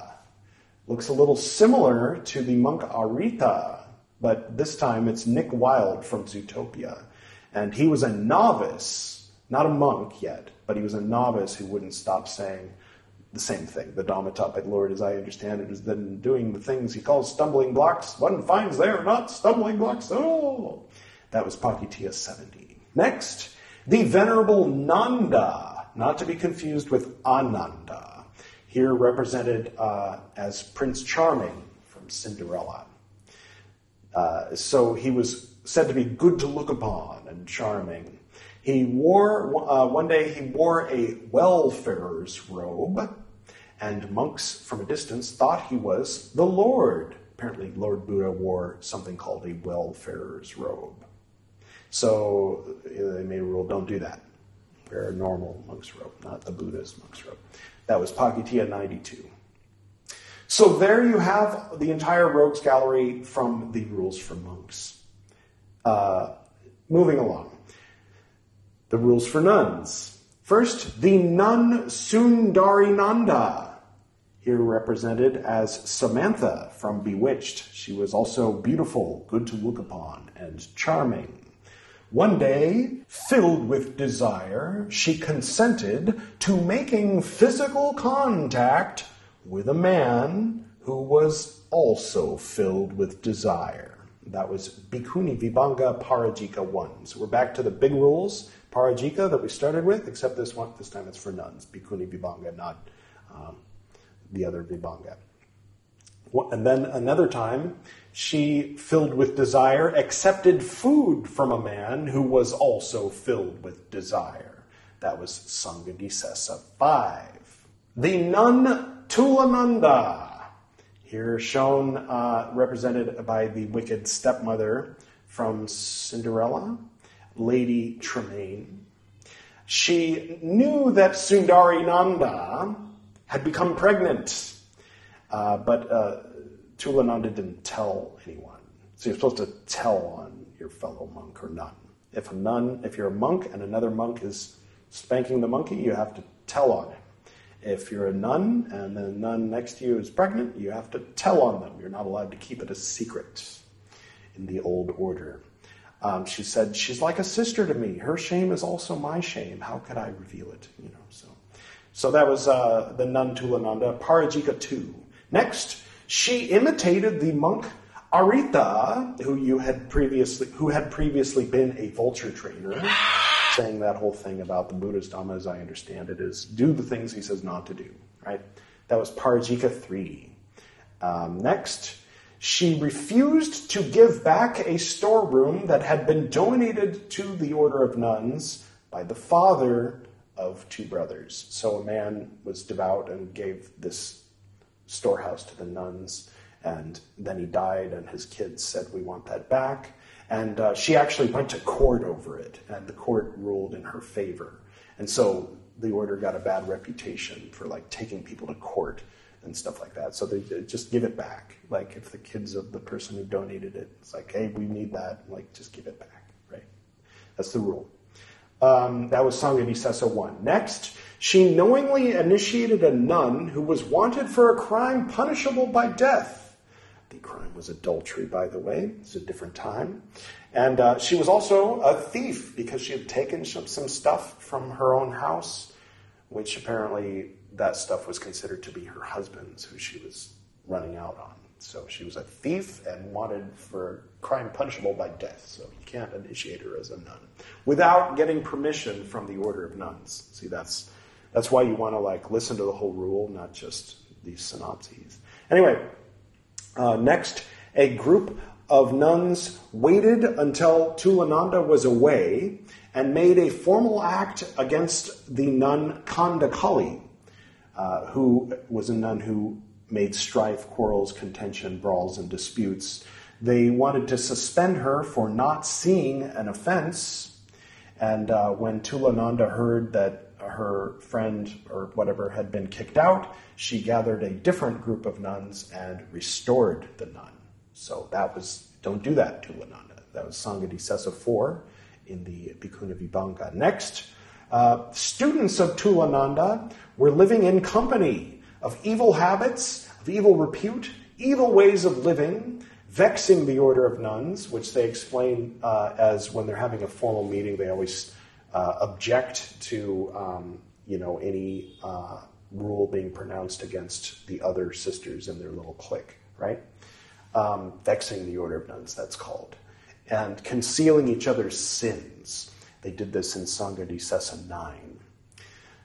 Looks a little similar to the monk Arittha, but this time it's Nick Wilde from Zootopia. And he was a novice, not a monk yet, but he was a novice who wouldn't stop saying the same thing. The Dhamma taught by the Lord, as I understand it, is that in doing the things he calls stumbling blocks, one finds they are not stumbling blocks at all. That was Pakitiya 70. Next, the Venerable Nanda not to be confused with Ananda, here represented uh, as Prince Charming from Cinderella. Uh, so he was said to be good to look upon and charming. He wore, uh, one day, he wore a wayfarer's robe, and monks from a distance thought he was the Lord. Apparently, Lord Buddha wore something called a wayfarer's robe. So they made a rule don't do that wear a normal monk's robe, not the Buddhist monk's robe. That was Pakitiya 92. So there you have the entire rogues gallery from the rules for monks. Uh, moving along. The rules for nuns. First, the nun Sundarinanda, here represented as Samantha from Bewitched. She was also beautiful, good to look upon, and charming. One day, filled with desire, she consented to making physical contact with a man who was also filled with desire. That was Bhikkhuni Vibhanga Parajika 1. So we're back to the big rules, Parajika, that we started with, except this one, this time it's for nuns. Bhikkhuni Vibhanga, not um, the other Vibhanga. And then another time, she, filled with desire, accepted food from a man who was also filled with desire. That was Sanghadisesa 5. The nun Thullananda, here shown, uh, represented by the wicked stepmother from Cinderella, Lady Tremaine. She knew that Sundarinanda had become pregnant, uh, but uh, Thullananda didn't tell anyone. So you're supposed to tell on your fellow monk or nun. If a nun, if you're a monk and another monk is spanking the monkey, you have to tell on him. If you're a nun and the nun next to you is pregnant, you have to tell on them. You're not allowed to keep it a secret in the old order. Um, she said, "She's like a sister to me. Her shame is also my shame. How could I reveal it?" You know. So, so that was uh, the nun Thullananda, Parajika two. Next, she imitated the monk Arittha, who you had previously, who had previously been a vulture trainer, saying that whole thing about the Buddha's Dhamma, as I understand it, is do the things he says not to do. Right? That was Parajika three. Um, next, she refused to give back a storeroom that had been donated to the order of nuns by the father of two brothers. So a man was devout and gave this storehouse to the nuns, and then he died, and his kids said, We want that back. And uh, she actually went to court over it, and the court ruled in her favor. And so the order got a bad reputation for like taking people to court and stuff like that. So they just give it back. Like if the kids of the person who donated it, it's like, hey, we need that. Like just give it back, right? That's the rule. Um, that was Sangha Sessa 1. Next, she knowingly initiated a nun who was wanted for a crime punishable by death. The crime was adultery, by the way. It's a different time. And uh, she was also a thief because she had taken some, some stuff from her own house, which apparently that stuff was considered to be her husband's, who she was running out on. So she was a thief and wanted for crime punishable by death. So you can't initiate her as a nun without getting permission from the order of nuns. See, that's that's why you want to like listen to the whole rule, not just these synopses. Anyway, uh, next, a group of nuns waited until Thullananda was away and made a formal act against the nun Kandakali, uh, who was a nun who made strife, quarrels, contention, brawls, and disputes. They wanted to suspend her for not seeing an offense. And uh, when Thullananda heard that her friend or whatever had been kicked out, she gathered a different group of nuns and restored the nun. So that was, don't do that, to Thullananda. That was Sanghadisesa 4 in the Bhikkhuni Vibhanga. Next, uh, students of Thullananda were living in company of evil habits, of evil repute, evil ways of living, vexing the order of nuns, which they explain uh, as when they're having a formal meeting, they always uh, object to um, you know any uh, rule being pronounced against the other sisters in their little clique, right? Um, vexing the order of nuns, that's called, and concealing each other's sins. They did this in Sangha Sessa 9.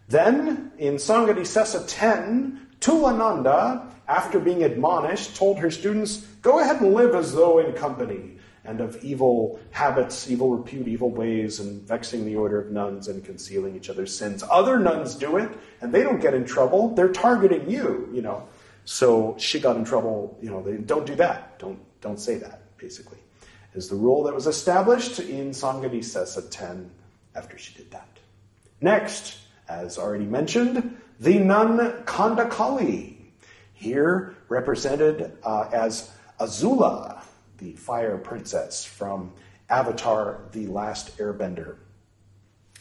Then, in Sangha Sessa 10, Thullananda, after being admonished, told her students, Go ahead and live as though in company, and of evil habits, evil repute, evil ways, and vexing the order of nuns and concealing each other's sins. Other nuns do it, and they don't get in trouble. They're targeting you, you know. So she got in trouble, you know, they don't do that. Don't don't say that, basically. Is the rule that was established in Sangha Sessa 10 after she did that. Next, as already mentioned, the nun Kandakali, here represented uh, as Azula, the fire princess from Avatar The Last Airbender.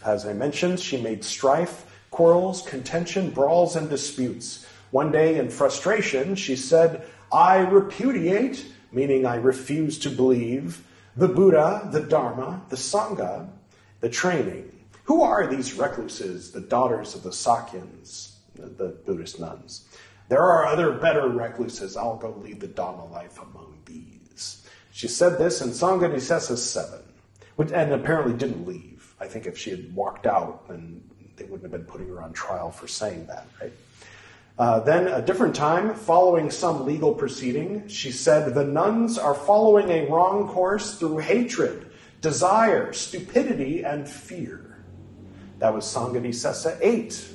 As I mentioned, she made strife, quarrels, contention, brawls, and disputes. One day, in frustration, she said, I repudiate, meaning I refuse to believe, the Buddha, the Dharma, the Sangha, the training, who are these recluses, the daughters of the Sakyans, the Buddhist nuns? There are other better recluses. I'll go lead the Dharma life among. She said this in Sangha Sessa 7, and apparently didn't leave. I think if she had walked out, then they wouldn't have been putting her on trial for saying that, right? Uh, then, a different time, following some legal proceeding, she said, The nuns are following a wrong course through hatred, desire, stupidity, and fear. That was Sangha 8.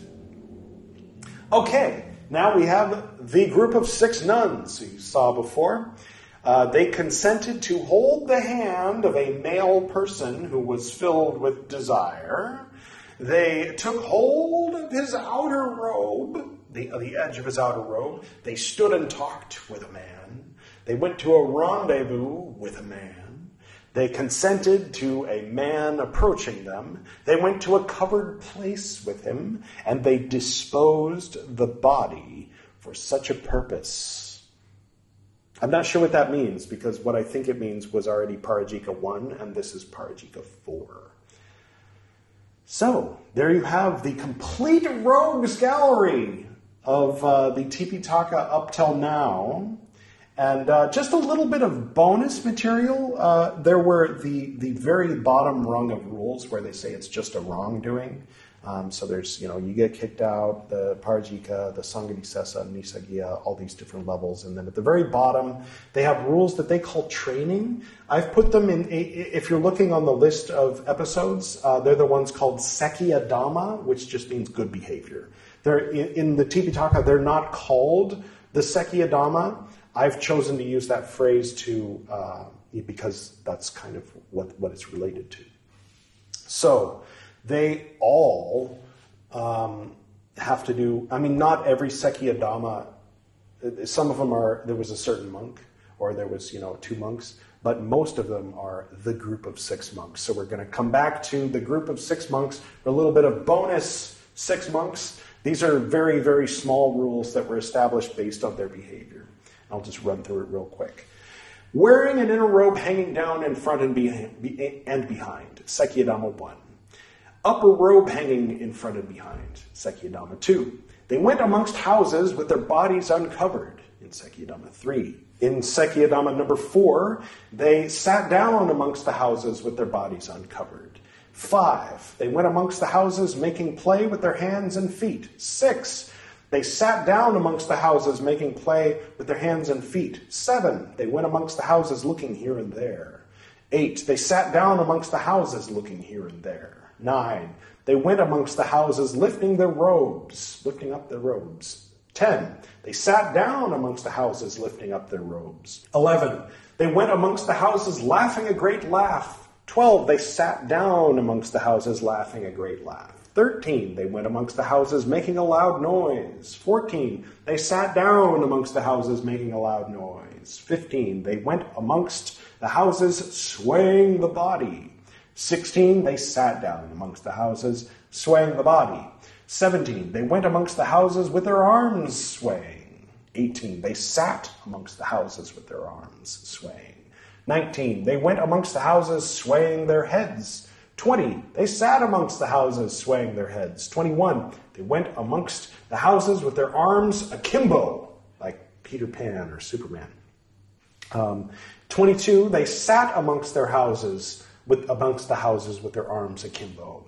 Okay, now we have the group of six nuns you saw before. Uh, they consented to hold the hand of a male person who was filled with desire. They took hold of his outer robe, the, the edge of his outer robe. They stood and talked with a man. They went to a rendezvous with a man. They consented to a man approaching them. They went to a covered place with him, and they disposed the body for such a purpose. I'm not sure what that means because what I think it means was already Parajika 1, and this is Parajika 4. So, there you have the complete rogues gallery of uh, the Tipitaka up till now. And uh, just a little bit of bonus material. Uh, there were the, the very bottom rung of rules where they say it's just a wrongdoing. Um, so there's, you know, you get kicked out, the Parajika, the Sanghadisesa, Nissaggiya, all these different levels. And then at the very bottom, they have rules that they call training. I've put them in, if you're looking on the list of episodes, uh, they're the ones called Sekhiya Dhamma, which just means good behavior. They're, in, in the Tipitaka, they're not called the Sekhiya Dhamma. I've chosen to use that phrase to, uh, because that's kind of what, what it's related to. So, they all um, have to do, I mean, not every Sekhiya Dhamma, some of them are, there was a certain monk, or there was, you know, two monks, but most of them are the group of six monks. So we're going to come back to the group of six monks, for a little bit of bonus six monks. These are very, very small rules that were established based on their behavior. I'll just run through it real quick. Wearing an inner robe hanging down in front and behind, and behind Sekhiya Dhamma 1 upper robe hanging in front and behind, Sekhiya Dhamma 2. They went amongst houses with their bodies uncovered, in Sekhiya Dhamma 3. In Sekhiya Dhamma number 4, they sat down amongst the houses with their bodies uncovered. 5. They went amongst the houses making play with their hands and feet. 6. They sat down amongst the houses making play with their hands and feet. 7. They went amongst the houses looking here and there. 8. They sat down amongst the houses looking here and there. 9. They went amongst the houses lifting their robes, lifting up their robes. 10. They sat down amongst the houses lifting up their robes. 11. They went amongst the houses laughing a great laugh. 12. They sat down amongst the houses laughing a great laugh. 13. They went amongst the houses making a loud noise. 14. They sat down amongst the houses making a loud noise. 15. They went amongst the houses swaying the body. 16, they sat down amongst the houses, swaying the body. 17, they went amongst the houses with their arms swaying. 18, they sat amongst the houses with their arms swaying. 19, they went amongst the houses swaying their heads. 20, they sat amongst the houses swaying their heads. 21, they went amongst the houses with their arms akimbo, like Peter Pan or Superman. Um, 22, they sat amongst their houses with, amongst the houses with their arms akimbo.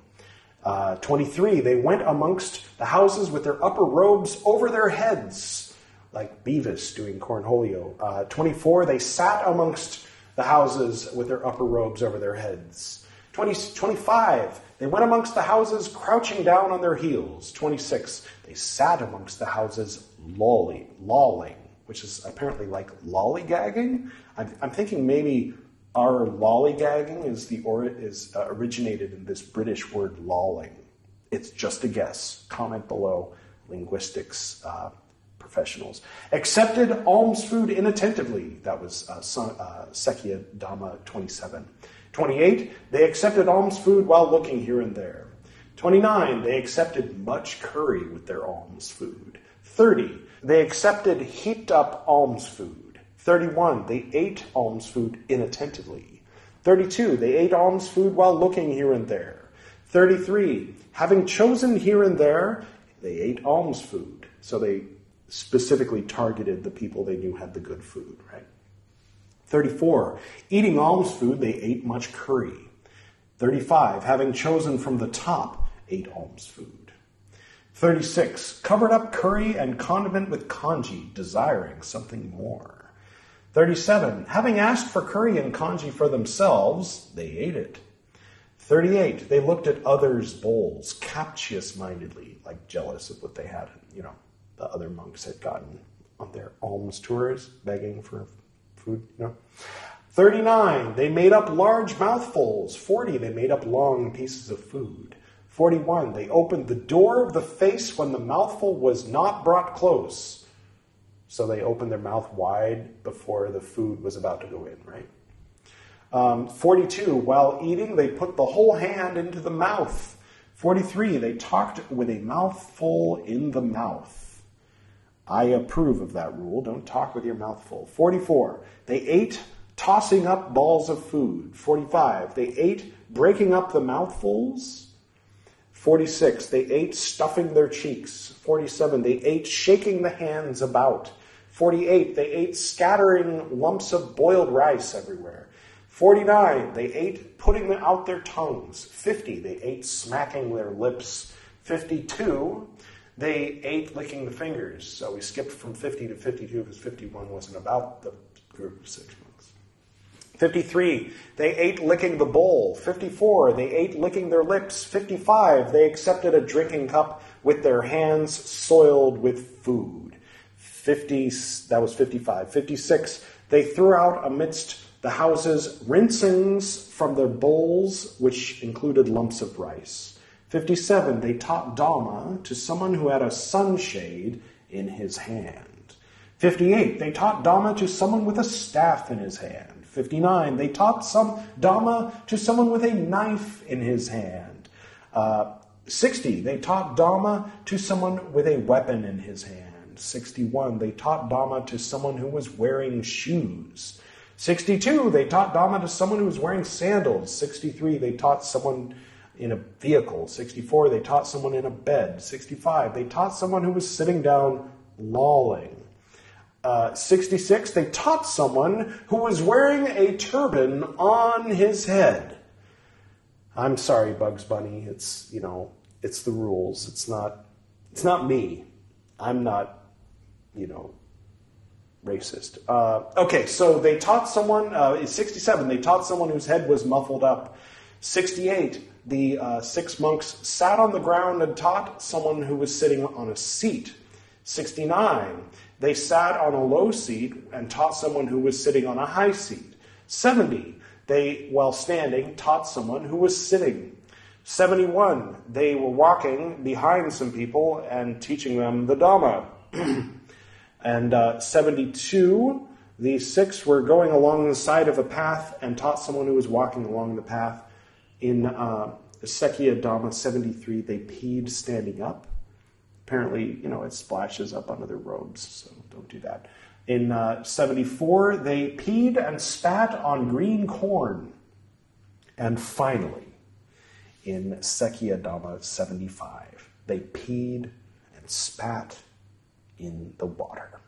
Uh, 23, they went amongst the houses with their upper robes over their heads, like Beavis doing cornholio. Uh, 24, they sat amongst the houses with their upper robes over their heads. 20, 25, they went amongst the houses crouching down on their heels. 26, they sat amongst the houses lolly, lolling, which is apparently like lollygagging. I'm, I'm thinking maybe our lollygagging is the or is uh, originated in this British word lolling. It's just a guess. Comment below, linguistics uh, professionals. Accepted alms food inattentively. That was uh, uh, Sekhiya Dhamma 27. 28. They accepted alms food while looking here and there. 29. They accepted much curry with their alms food. 30. They accepted heaped up alms food. 31, they ate alms food inattentively. 32, they ate alms food while looking here and there. 33, having chosen here and there, they ate alms food. So they specifically targeted the people they knew had the good food, right? 34, eating alms food, they ate much curry. 35, having chosen from the top, ate alms food. 36, covered up curry and condiment with kanji, desiring something more. 37. Having asked for curry and kanji for themselves, they ate it. 38. They looked at others' bowls, captious mindedly, like jealous of what they had, you know, the other monks had gotten on their alms tours, begging for food, you know. 39. They made up large mouthfuls. 40. They made up long pieces of food. 41. They opened the door of the face when the mouthful was not brought close. So they opened their mouth wide before the food was about to go in, right? Um, 42, while eating, they put the whole hand into the mouth. 43, they talked with a mouthful in the mouth. I approve of that rule. Don't talk with your mouth full. 44, they ate tossing up balls of food. 45, they ate breaking up the mouthfuls. 46, they ate stuffing their cheeks. 47, they ate shaking the hands about. 48, they ate scattering lumps of boiled rice everywhere. 49, they ate putting out their tongues. 50, they ate smacking their lips. 52, they ate licking the fingers. So we skipped from 50 to 52 because 51 wasn't about the group of six monks. 53, they ate licking the bowl. 54, they ate licking their lips. 55, they accepted a drinking cup with their hands soiled with food. 50, that was 55. 56, they threw out amidst the houses rinsings from their bowls, which included lumps of rice. 57, they taught Dhamma to someone who had a sunshade in his hand. 58, they taught Dhamma to someone with a staff in his hand. 59, they taught some Dhamma to someone with a knife in his hand. Uh, 60, they taught Dhamma to someone with a weapon in his hand. 61, they taught Dhamma to someone who was wearing shoes. 62, they taught Dhamma to someone who was wearing sandals. 63, they taught someone in a vehicle. 64, they taught someone in a bed. 65, they taught someone who was sitting down lolling. Uh, 66, they taught someone who was wearing a turban on his head. I'm sorry, Bugs Bunny. It's, you know, it's the rules. It's not, it's not me. I'm not, you know, racist. Uh, okay, so they taught someone, uh, in 67, they taught someone whose head was muffled up. 68, the uh, six monks sat on the ground and taught someone who was sitting on a seat. 69, they sat on a low seat and taught someone who was sitting on a high seat. 70, they, while standing, taught someone who was sitting. 71, they were walking behind some people and teaching them the Dhamma. and uh, 72, the six were going along the side of a path and taught someone who was walking along the path. In uh, Sekhiya Dhamma 73, they peed standing up. Apparently, you know, it splashes up onto their robes, so don't do that. In uh, 74, they peed and spat on green corn. And finally, in Dhamma 75. They peed and spat in the water.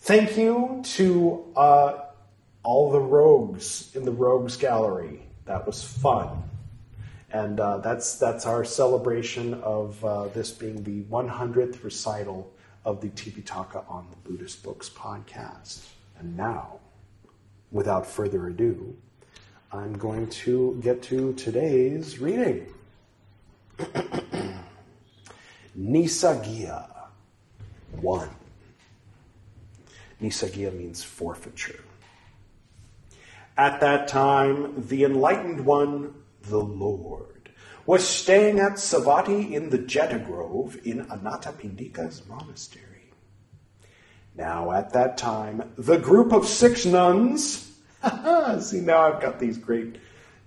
Thank you to uh, all the rogues in the Rogues Gallery. That was fun. And uh, that's, that's our celebration of uh, this being the 100th recital of the Tipitaka on the Buddhist Books podcast. And now, without further ado, I'm going to get to today's reading. Nissaggiya 1. Nissaggiya means forfeiture. At that time, the enlightened one, the Lord, was staying at Savatthi in the Jeta Grove in Anathapindika's monastery. Now, at that time, the group of six nuns See, now I've got these great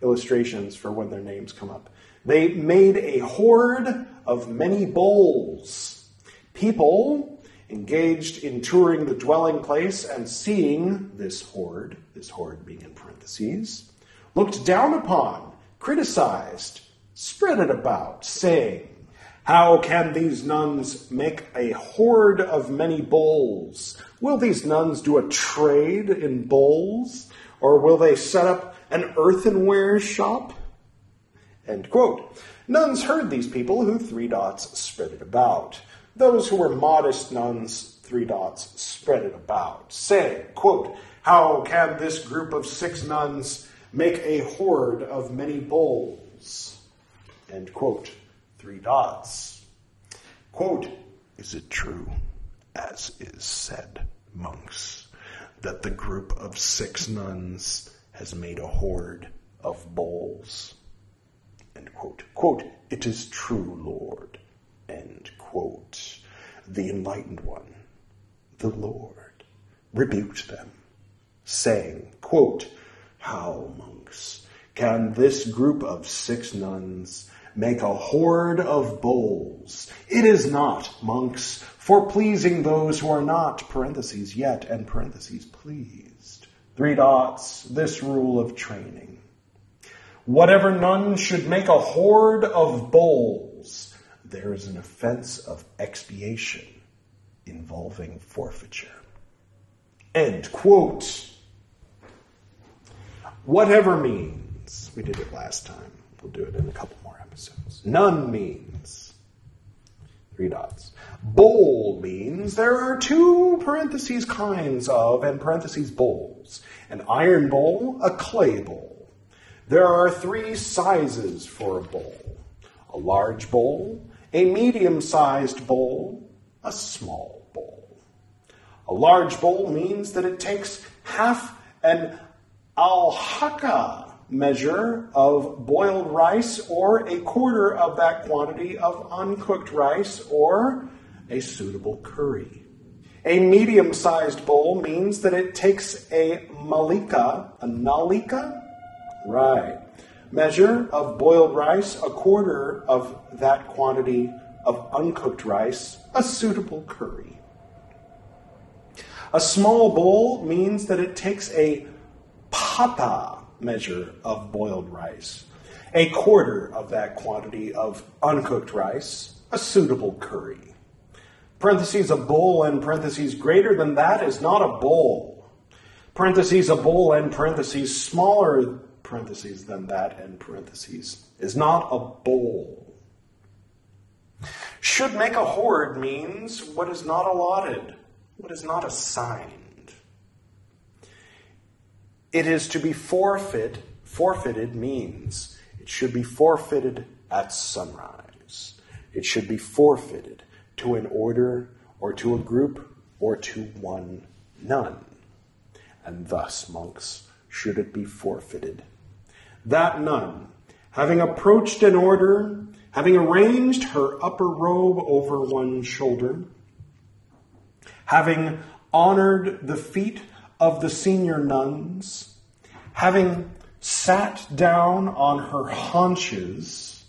illustrations for when their names come up. They made a hoard of many bowls. People engaged in touring the dwelling place and seeing this hoard, this hoard being in parentheses, looked down upon, criticized, spread it about, saying, How can these nuns make a hoard of many bowls? Will these nuns do a trade in bowls? Or will they set up an earthenware shop? End quote. Nuns heard these people who three dots spread it about. Those who were modest nuns, three dots, spread it about, saying, quote, How can this group of six nuns make a hoard of many bowls? End quote. Three dots. Quote, Is it true, as is said, monks? that the group of six nuns has made a hoard of bowls. End quote. Quote, it is true, Lord. End quote. The enlightened one, the Lord, rebuked them, saying, quote, How, monks, can this group of six nuns make a hoard of bowls? It is not, monks, for pleasing those who are not, parentheses, yet, and parentheses, pleased. Three dots, this rule of training. Whatever nun should make a hoard of bowls, there is an offense of expiation. involving forfeiture. End quote. Whatever means, we did it last time. We'll do it in a couple more episodes. None means. Three dots. Bowl means there are two parentheses kinds of and parentheses bowls an iron bowl, a clay bowl. There are three sizes for a bowl a large bowl, a medium sized bowl, a small bowl. A large bowl means that it takes half an alhaka measure of boiled rice or a quarter of that quantity of uncooked rice or a suitable curry. A medium sized bowl means that it takes a malika, a nalika? Right. Measure of boiled rice, a quarter of that quantity of uncooked rice, a suitable curry. A small bowl means that it takes a pata measure of boiled rice, a quarter of that quantity of uncooked rice, a suitable curry. Parentheses, a bowl and parentheses greater than that is not a bowl. Parentheses, a bowl and parentheses smaller parentheses than that and parentheses is not a bowl. Should make a hoard means what is not allotted, what is not assigned. It is to be forfeit, forfeited means it should be forfeited at sunrise. It should be forfeited to an order or to a group or to one none. And thus, monks, should it be forfeited. That nun, having approached an order, having arranged her upper robe over one shoulder, having honored the feet of the senior nuns, having sat down on her haunches,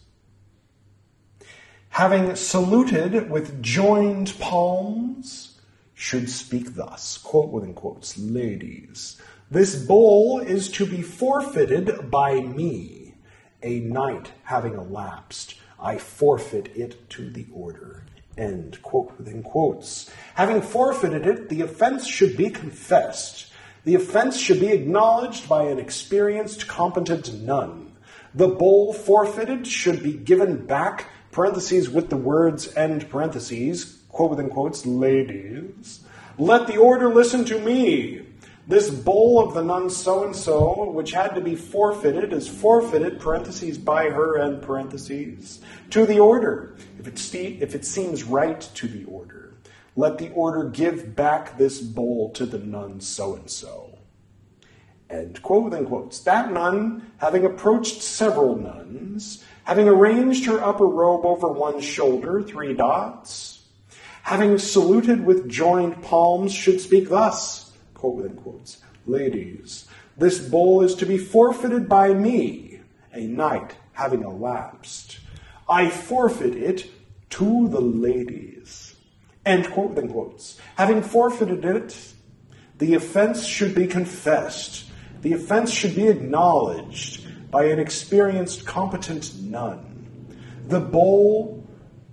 having saluted with joined palms, should speak thus, quote within quotes, ladies, this bowl is to be forfeited by me. A night having elapsed, I forfeit it to the order. End quote within quotes. Having forfeited it, the offense should be confessed. The offense should be acknowledged by an experienced, competent nun. The bowl forfeited should be given back parentheses with the words end parentheses, quote within quotes, ladies, let the order listen to me. This bowl of the nun so and so, which had to be forfeited, is forfeited, parentheses, by her, end parentheses, to the order, if it, ste- if it seems right to the order. Let the order give back this bowl to the nun so and so. End quote within quotes. That nun, having approached several nuns, having arranged her upper robe over one shoulder, three dots, having saluted with joined palms, should speak thus, within quotes, Ladies, this bowl is to be forfeited by me, a night having elapsed. I forfeit it to the ladies. End quote within quotes. Having forfeited it, the offense should be confessed. The offense should be acknowledged by an experienced, competent nun. The bowl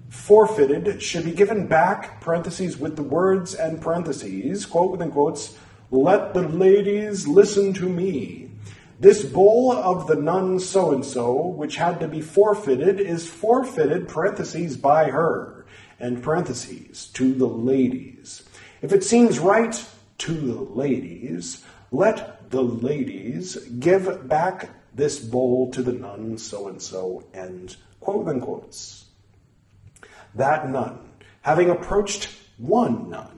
forfeited should be given back, parentheses, with the words and parentheses, quote within quotes, let the ladies listen to me. This bowl of the nun so and so, which had to be forfeited, is forfeited, parentheses, by her, and parentheses, to the ladies. If it seems right to the ladies, let the ladies give back this bowl to the nun so and so, and quote unquotes. That nun, having approached one nun,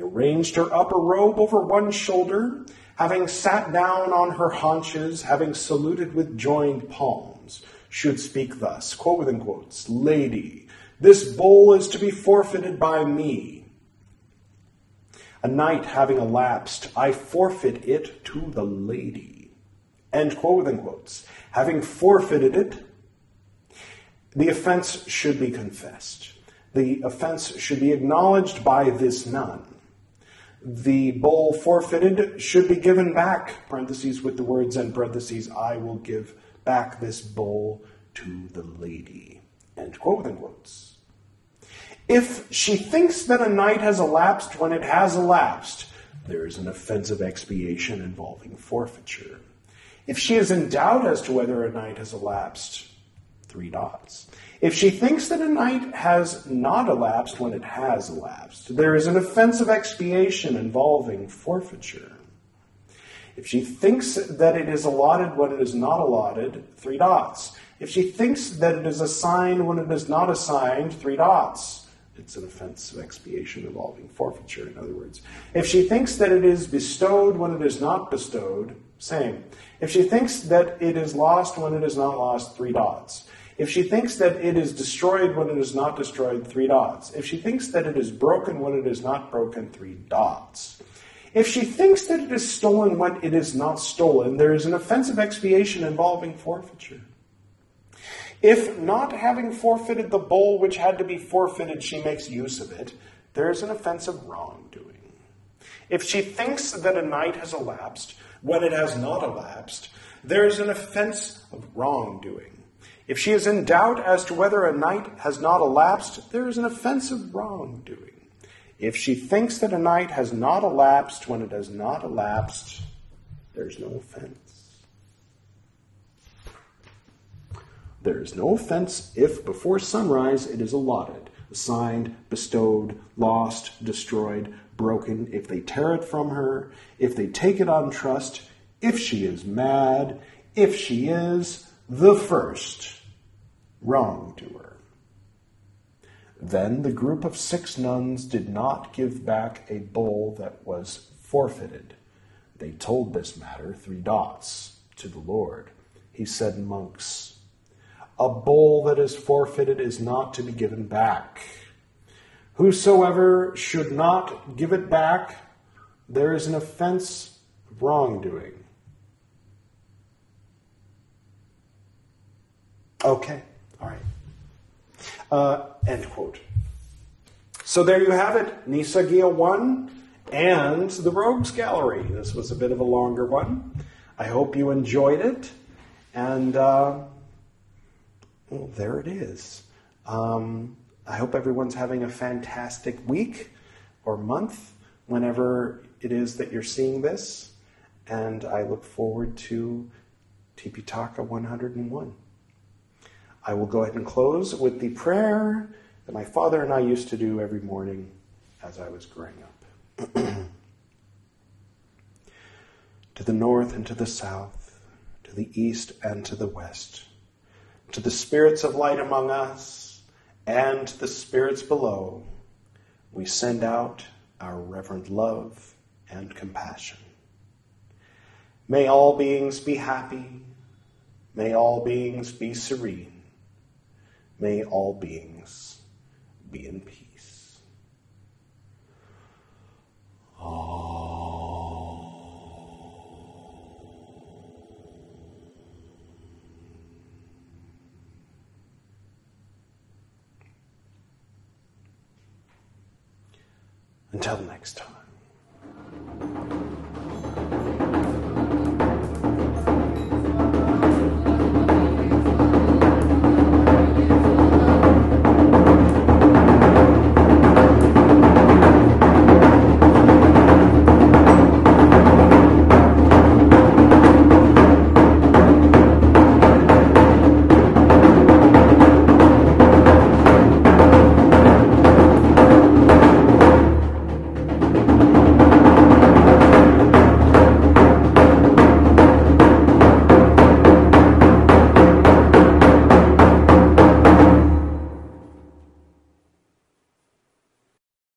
arranged her upper robe over one shoulder, having sat down on her haunches, having saluted with joined palms, should speak thus, quote within quotes, Lady, this bowl is to be forfeited by me. A night having elapsed, I forfeit it to the lady. End quote within quotes. Having forfeited it, the offense should be confessed. The offense should be acknowledged by this nun. The bowl forfeited should be given back, parentheses with the words and parentheses, I will give back this bowl to the lady. End quote within quotes. If she thinks that a night has elapsed when it has elapsed, there is an offensive expiation involving forfeiture. If she is in doubt as to whether a night has elapsed, three dots. If she thinks that a night has not elapsed when it has elapsed, there is an offense of expiation involving forfeiture. If she thinks that it is allotted when it is not allotted, three dots. If she thinks that it is assigned when it is not assigned, three dots. It's an offense of expiation involving forfeiture, in other words. If she thinks that it is bestowed when it is not bestowed, same. If she thinks that it is lost when it is not lost, three dots. If she thinks that it is destroyed when it is not destroyed, three dots. If she thinks that it is broken when it is not broken, three dots. If she thinks that it is stolen when it is not stolen, there is an offensive expiation involving forfeiture. If not having forfeited the bowl which had to be forfeited, she makes use of it, there is an offense of wrongdoing. If she thinks that a night has elapsed when it has not elapsed, there is an offense of wrongdoing. If she is in doubt as to whether a night has not elapsed, there is an offense of wrongdoing. If she thinks that a night has not elapsed when it has not elapsed, there's no offense. There is no offense if before sunrise it is allotted, assigned, bestowed, lost, destroyed, broken, if they tear it from her, if they take it on trust, if she is mad, if she is the first wrongdoer. Then the group of six nuns did not give back a bowl that was forfeited. They told this matter, three dots, to the Lord. He said, Monks, a bowl that is forfeited is not to be given back. Whosoever should not give it back, there is an offense of wrongdoing. Okay, all right. Uh, end quote. So there you have it, Nisa 1 and the Rogues Gallery. This was a bit of a longer one. I hope you enjoyed it. And uh, well, there it is. Um, I hope everyone's having a fantastic week or month whenever it is that you're seeing this. And I look forward to Tipitaka 101. I will go ahead and close with the prayer that my father and I used to do every morning as I was growing up. to the north and to the south, to the east and to the west, to the spirits of light among us and the spirits below, we send out our reverent love and compassion. May all beings be happy. May all beings be serene. May all beings be in peace. Until next time.